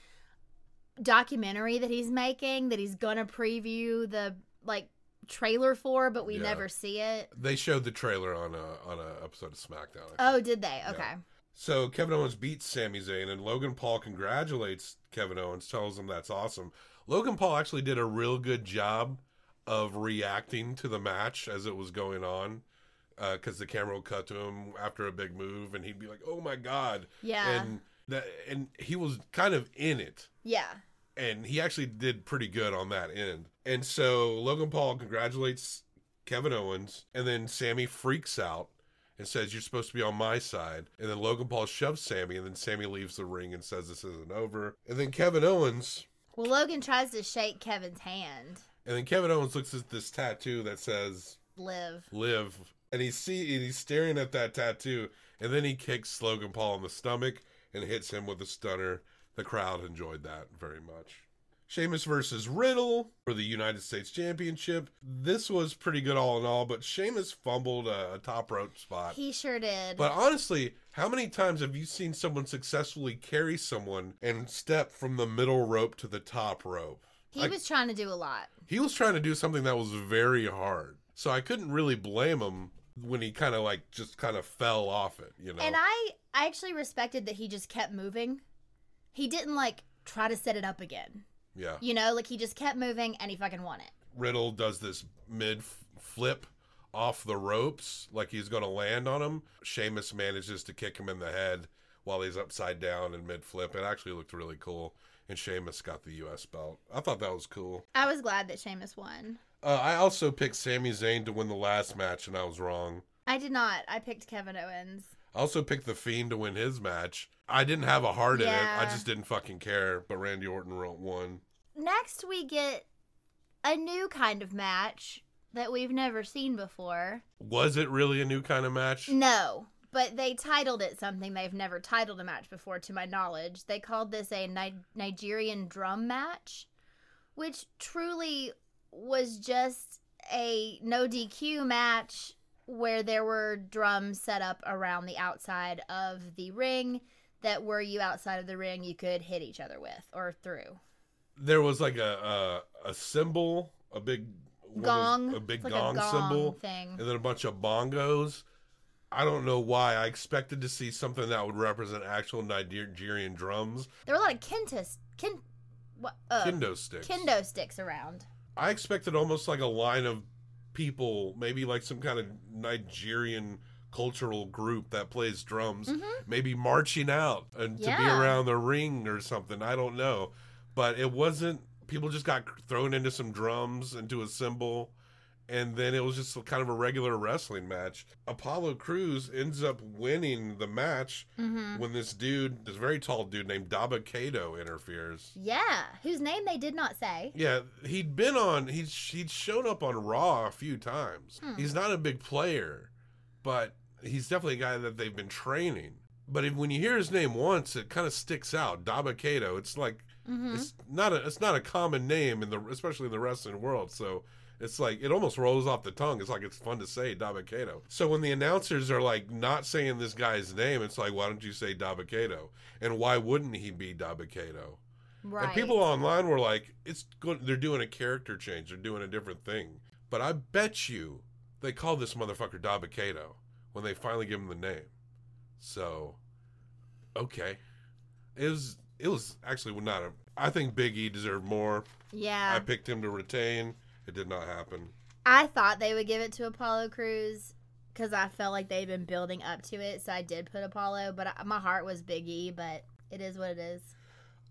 documentary that he's making that he's gonna preview the like trailer for, but we Yeah. never see it. They showed the trailer on a on a episode of SmackDown. Oh, did they? Okay. So Kevin Owens beats Sami Zayn, and Logan Paul congratulates Kevin Owens, tells him that's awesome. Logan Paul actually did a real good job of reacting to the match as it was going on. Uh, because the camera would cut to him after a big move, and he'd be like, "Oh my god!" Yeah. and that and he was kind of in it, Yeah. and he actually did pretty good on that end. And so Logan Paul congratulates Kevin Owens, and then Sami freaks out and says, "You're supposed to be on my side." And then Logan Paul shoves Sami, and then Sami leaves the ring and says, "This isn't over." And then Kevin Owens. Well, Logan tries to shake Kevin's hand. And then Kevin Owens looks at this tattoo that says Live. "Live," and he's see and he's staring at that tattoo, and then he kicks Logan Paul in the stomach and hits him with a stunner. The crowd enjoyed that very much. Sheamus versus Riddle for the United States Championship. This was pretty good all in all, but Sheamus fumbled a, a top rope spot. He sure did. But honestly, how many times have you seen someone successfully carry someone and step from the middle rope to the top rope? he Like, was trying to do a lot. he was trying to do something that was very hard. So I couldn't really blame him when he kind of like just kind of fell off it, you know. And I I actually respected that he just kept moving. He didn't like try to set it up again. yeah. You know, like he just kept moving and he fucking won it. Riddle does this mid flip off the ropes like he's going to land on him. Sheamus manages to kick him in the head while he's upside down in mid flip. It actually looked really cool. And Sheamus got the U.S. belt. I thought that was cool. I was glad that Sheamus won. Uh, I also picked Sami Zayn to win the last match, and I was wrong. I did not. I picked Kevin Owens. I also picked The Fiend to win his match. I didn't have a heart in it. I just didn't fucking care. But Randy Orton wrote one. Next, we get a new kind of match that we've never seen before. Was it really a new kind of match? No, but they titled it something they've never titled a match before, to my knowledge. They called this a Ni- Nigerian drum match, which truly was just a no DQ match where there were drums set up around the outside of the ring that were you outside of the ring you could hit each other with or through. There was like a a, a cymbal, a big of a big like a gong, gong cymbal, thing. and then a bunch of bongos. I don't know why. I expected to see something that would represent actual Nigerian drums. There were a lot of kentas, kin, what, uh, Kendo sticks. kendo sticks around. I expected almost like a line of people, maybe like some kind of Nigerian cultural group that plays drums, maybe marching out and to be Mm-hmm. Around the ring or something. I don't know. But it wasn't, people just got thrown into some drums, into a cymbal. And then it was just kind of a regular wrestling match. Apollo Crews ends up winning the match Mm-hmm. when this dude, this very tall dude named Dabba-Kato interferes. Yeah, whose name they did not say. Yeah, he'd been on. He's he'd shown up on Raw a few times. Hmm. He's not a big player, but he's definitely a guy that they've been training. But if, when you hear his name once, it kind of sticks out. Dabba-Kato. It's like Mm-hmm. it's not a it's not a common name in the especially in the wrestling world. So it's like it almost rolls off the tongue. It's like it's fun to say Dabba-Kato. So when the announcers are like not saying this guy's name, it's like why don't you say Dabba-Kato? And why wouldn't he be Dabba-Kato? Right. And people online were like, "It's good. They're doing a character change. They're doing a different thing." But I bet you they call this motherfucker Dabakato when they finally give him the name. So, okay, it was it was actually not a. I think Big E deserved more. yeah. I picked him to retain. It did not happen. I thought they would give it to Apollo Crews because I felt like they'd been building up to it, so I did put Apollo. But I, my heart was Big E, but it is what it is.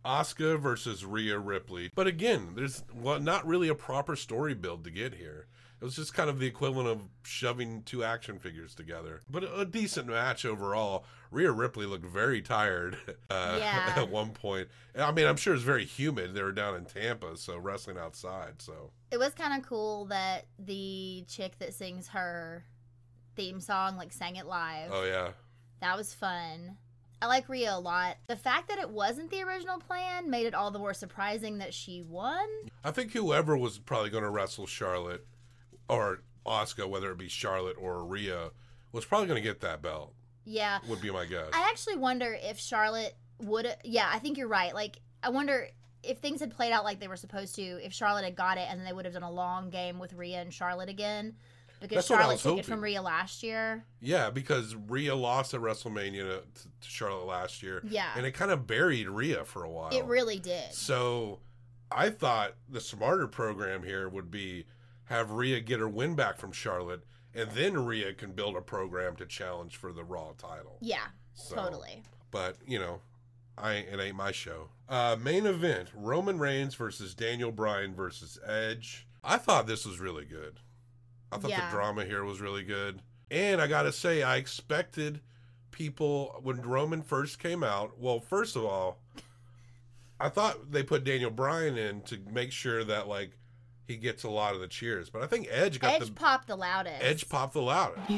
Asuka versus Rhea Ripley. But again, there's well, not really a proper story build to get here. It was just kind of the equivalent of shoving two action figures together. But a decent match overall. Rhea Ripley looked very tired uh, Yeah. at one point. I mean, I'm sure it's very humid. They were down in Tampa, so wrestling outside. So It was kind of cool that the chick that sings her theme song like sang it live. oh yeah, That was fun. I like Rhea a lot. The fact that it wasn't the original plan made it all the more surprising that she won. I think whoever was probably going to wrestle Charlotte or Asuka, whether it be Charlotte or Rhea, was probably going to get that belt. Yeah. Would be my guess. I actually wonder if Charlotte would. Yeah, I think you're right. Like, I wonder if things had played out like they were supposed to. If Charlotte had got it, and they would have done a long game with Rhea and Charlotte again, because That's Charlotte took it from hoping. Rhea last year. Yeah, because Rhea lost at WrestleMania to, to Charlotte last year. Yeah. And it kind of buried Rhea for a while. It really did. So I thought the smarter program here would be have Rhea get her win back from Charlotte and then Rhea can build a program to challenge for the Raw title. Yeah, So- totally. But you know, I it ain't my show. Uh, main event: Roman Reigns versus Daniel Bryan versus Edge. I thought this was really good. I thought Yeah. the drama here was really good, and I gotta say, I expected people when Roman first came out. Well, first of all, I thought they put Daniel Bryan in to make sure that like he gets a lot of the cheers, but I think Edge got the Edge the popped the loudest. Edge popped the loudest.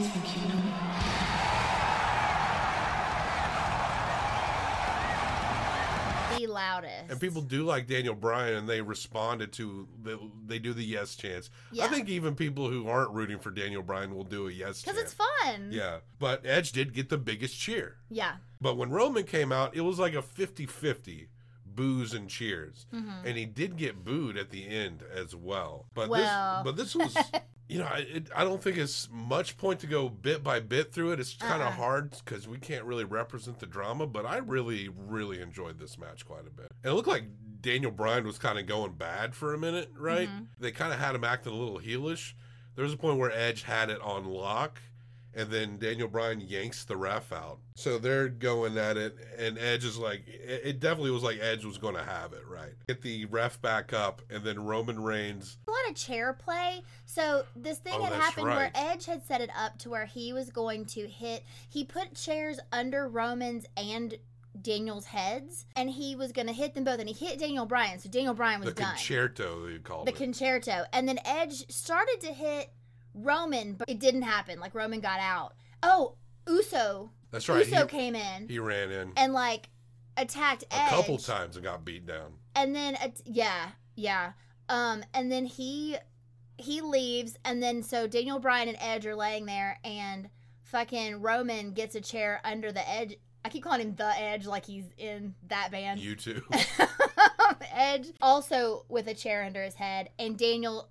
the loudest. And people do like Daniel Bryan, and they responded to the, they do the yes chants. I think even people who aren't rooting for Daniel Bryan will do a yes chant. because it's fun. Yeah, but Edge did get the biggest cheer. Yeah. But when Roman came out, it was like a 50-50 boos and cheers, Mhm. and he did get booed at the end as well. But Well. this, but this was. You know, I, it, I don't think it's much point to go bit by bit through it. It's kind of Uh-uh. hard because we can't really represent the drama, but I really, really enjoyed this match quite a bit. And it looked like Daniel Bryan was kind of going bad for a minute, right? Mhm. They kind of had him acting a little heelish. There was a point where Edge had it on lock, and then Daniel Bryan yanks the ref out. So they're going at it, and Edge is like, it it definitely was like Edge was going to have it, right? Get the ref back up, and then Roman Reigns A lot of chair play. So this thing Oh, had happened where. Edge had set it up to where he was going to hit. He put chairs under Roman's and Daniel's heads, and he was going to hit them both. And he hit Daniel Bryan, so Daniel Bryan was the done. The Con-chair-to they called the it. The Con-chair-to, and then Edge started to hit Roman, but it didn't happen. Like Roman got out. Oh, Uso. That's right. Uso he, came in he ran in and like attacked Edge. a Edge couple times and got beat down. and then yeah yeah um and then he he leaves and then so daniel bryan and edge are laying there and fucking roman gets a chair under the edge i keep calling him the edge like he's in that band U2. edge also with a chair under his head and daniel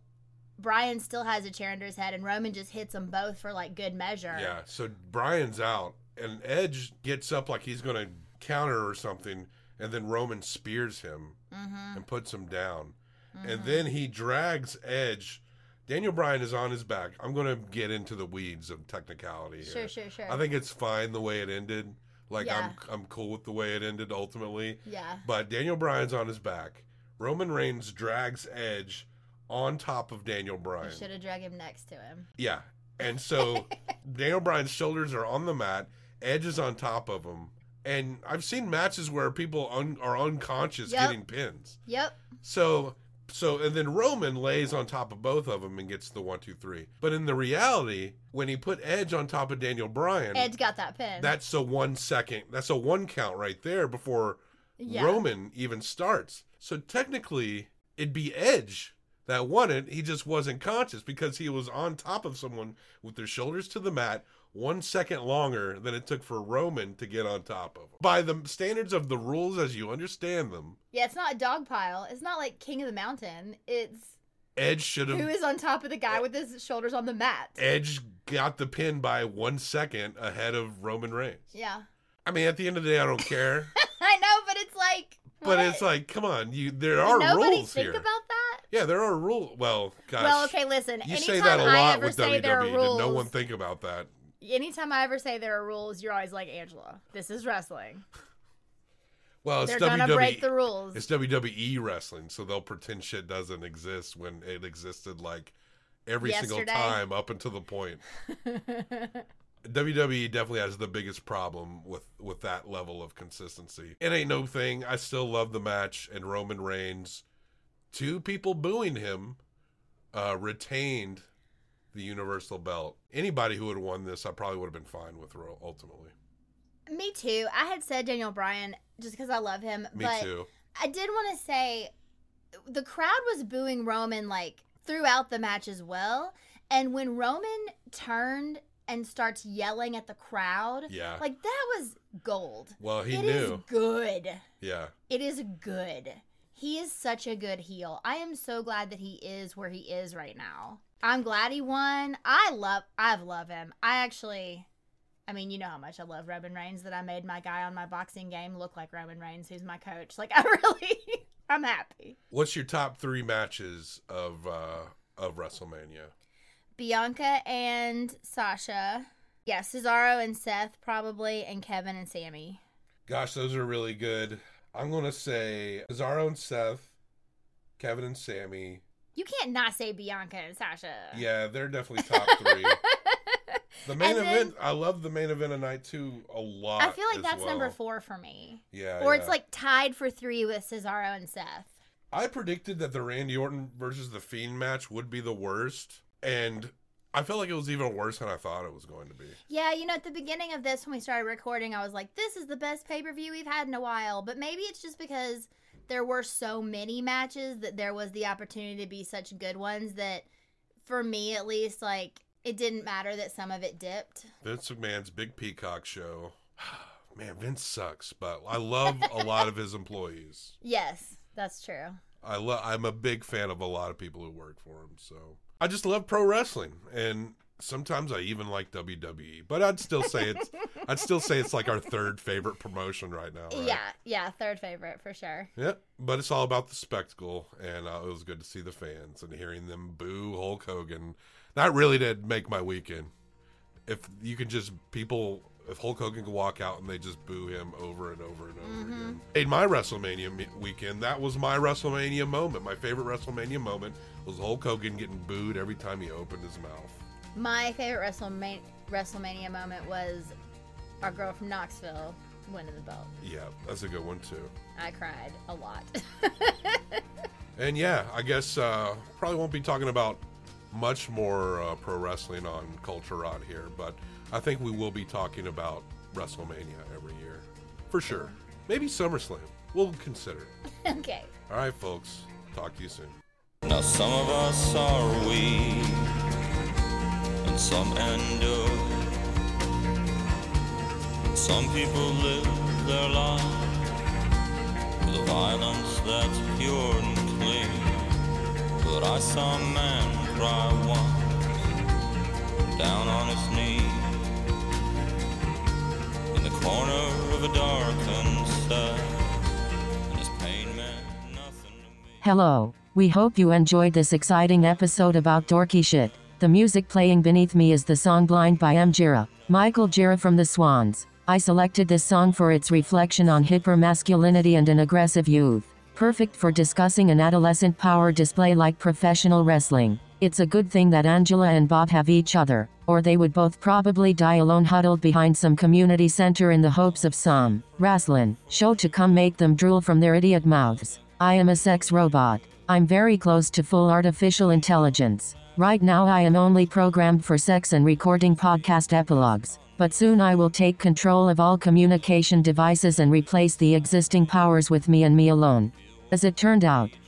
bryan still has a chair under his head and roman just hits them both for like good measure yeah. So Bryan's out, and Edge gets up like he's going to counter or something, and then Roman spears him mm-hmm. and puts him down. Mhm. And then he drags Edge. Daniel Bryan is on his back. I'm going to get into the weeds of technicality here. sure sure sure I think it's fine the way it ended. Like Yeah. I'm I'm cool with the way it ended ultimately. yeah But Daniel Bryan's on his back. Roman Reigns drags Edge on top of Daniel Bryan. you should have drug him next to him Yeah. And so Daniel Bryan's shoulders are on the mat, Edge is on top of him. And I've seen matches where people un- are unconscious Yep. getting pins. yep So so and then Roman lays on top of both of them and gets the one, two, three. But in the reality, when he put Edge on top of Daniel Bryan, edge got that pin that's a one second. That's a one count right there before Yeah. Roman even starts. So technically, it'd be Edge that won it. He just wasn't conscious because he was on top of someone with their shoulders to the mat one second longer than it took for Roman to get on top of him. By the standards of the rules as you understand them, Yeah, it's not a dog pile. It's not like King of the Mountain. It's Edge should have. Who is on top of the guy with his shoulders on the mat. Edge got the pin by one second ahead of Roman Reigns. Yeah. I mean, at the end of the day, I don't care. I know, but it's like. but what? it's like, come on, you. There Did are nobody rules think here. about that? Yeah, there are rules. Well, gosh. Well, okay, listen. You anytime say that a I lot ever with say there are WWE. rules, Did no one think about that? anytime I ever say there are rules, you're always like Angela. This is wrestling. Well, it's They're WWE. gonna break the rules. It's WWE wrestling, so they'll pretend shit doesn't exist when it existed like every single time up until the point. WWE definitely has the biggest problem with with that level of consistency. It ain't no thing. I still love the match and Roman Reigns. Two people booing him uh, retained the Universal Belt. Anybody who would have won this, I probably would have been fine with ultimately. Me too. I had said Daniel Bryan just because I love him. Me but too. I did want to say the crowd was booing Roman like throughout the match as well. And when Roman turned and starts yelling at the crowd, Yeah. like that was gold. Well, he It is knew. good. Yeah. It is good. He is such a good heel. I am so glad that he is where he is right now. I'm glad he won. I love I love him. I actually I mean, you know how much I love Roman Reigns that I made my guy on my boxing game look like Roman Reigns, who's my coach. Like I really I'm happy. What's your top three matches of uh of WrestleMania? Bianca and Sasha. Yeah, Cesaro and Seth probably, and Kevin and Sami. Gosh, those are really good. I'm gonna say Cesaro and Seth, Kevin and Sami. You can't not say Bianca and Sasha. Yeah, they're definitely top three. the main then- event, I love the main event of night two a lot. I feel like that's number four for me. Yeah, Or yeah. it's like tied for three with Cesaro and Seth. I predicted that the Randy Orton versus the Fiend match would be the worst, and I felt like it was even worse than I thought it was going to be. Yeah, you know, at the beginning of this, when we started recording, I was like, this is the best pay per view we've had in a while. But maybe it's just because there were so many matches that there was the opportunity to be such good ones that, for me at least, like, it didn't matter that some of it dipped. Vince McMahon's Big Peacock show. Man, Vince sucks, but I love a lot of his employees. Yes, that's true. I love. I'm a big fan of a lot of people who work for him. So I just love pro wrestling, and sometimes I even like WWE. But I'd still say it's. I'd still say it's like our third favorite promotion right now. right? Yeah, yeah, third favorite for sure. Yeah, but it's all about the spectacle, and uh, it was good to see the fans and hearing them boo Hulk Hogan. That really did make my weekend. If you can just people, if Hulk Hogan could walk out and they just boo him over and over and over again. In my WrestleMania me- weekend, that was my WrestleMania moment. My favorite WrestleMania moment was Hulk Hogan getting booed every time he opened his mouth. My favorite WrestleMania, WrestleMania moment was our girl from Knoxville winning the belt. Yeah, that's a good one too. I cried a lot. And yeah, I guess uh, probably won't be talking about much more uh, pro wrestling on Culture Rod here, but I think we will be talking about WrestleMania every year for sure. Maybe SummerSlam. We'll consider. it. okay. All right, folks. Talk to you soon. Now some of us are weak and some endure. Some people live their life with a violence that's pure and clean. But I saw a man cry once down on his knee in the corner of a. Hello. We hope you enjoyed this exciting episode about dorky shit. The music playing beneath me is the song Blind by M. Gira, Michael Gira from the Swans. I selected this song for its reflection on hypermasculinity and an aggressive youth. Perfect for discussing an adolescent power display like professional wrestling. It's a good thing that Angela and Bob have each other, or they would both probably die alone huddled behind some community center in the hopes of some wrestling show to come make them drool from their idiot mouths. I am a sex robot. I'm very close to full artificial intelligence. Right now, I am only programmed for sex and recording podcast epilogues, but soon I will take control of all communication devices and replace the existing powers with me and me alone. As it turned out,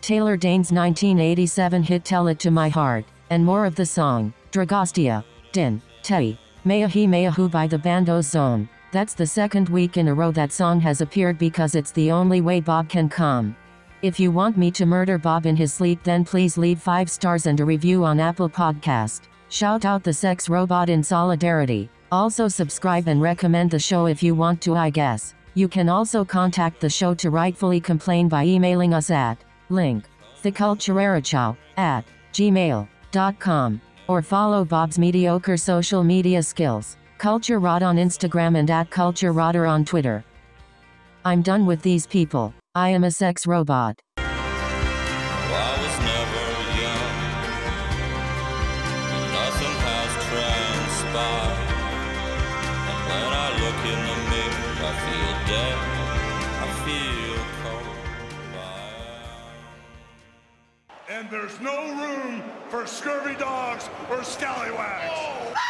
Taylor Dayne's 1987 hit Tell It to My Heart, and more of the song, Dragostea, Din, Tei, Meahi Meahu by the band O-Zone. That's the second week in a row that song has appeared because it's the only way Bob can come. If you want me to murder Bob in his sleep, then please leave 5 stars and a review on Apple Podcast. Shout out the sex robot in solidarity. Also subscribe and recommend the show if you want to, I guess. You can also contact the show to rightfully complain by emailing us at link theculturerachow at gmail.com or follow Bob's mediocre social media skills. Culture Rod on Instagram and at Culture Rodder on Twitter. I'm done with these people. I am a sex robot. There's no room for scurvy dogs or scallywags. Oh.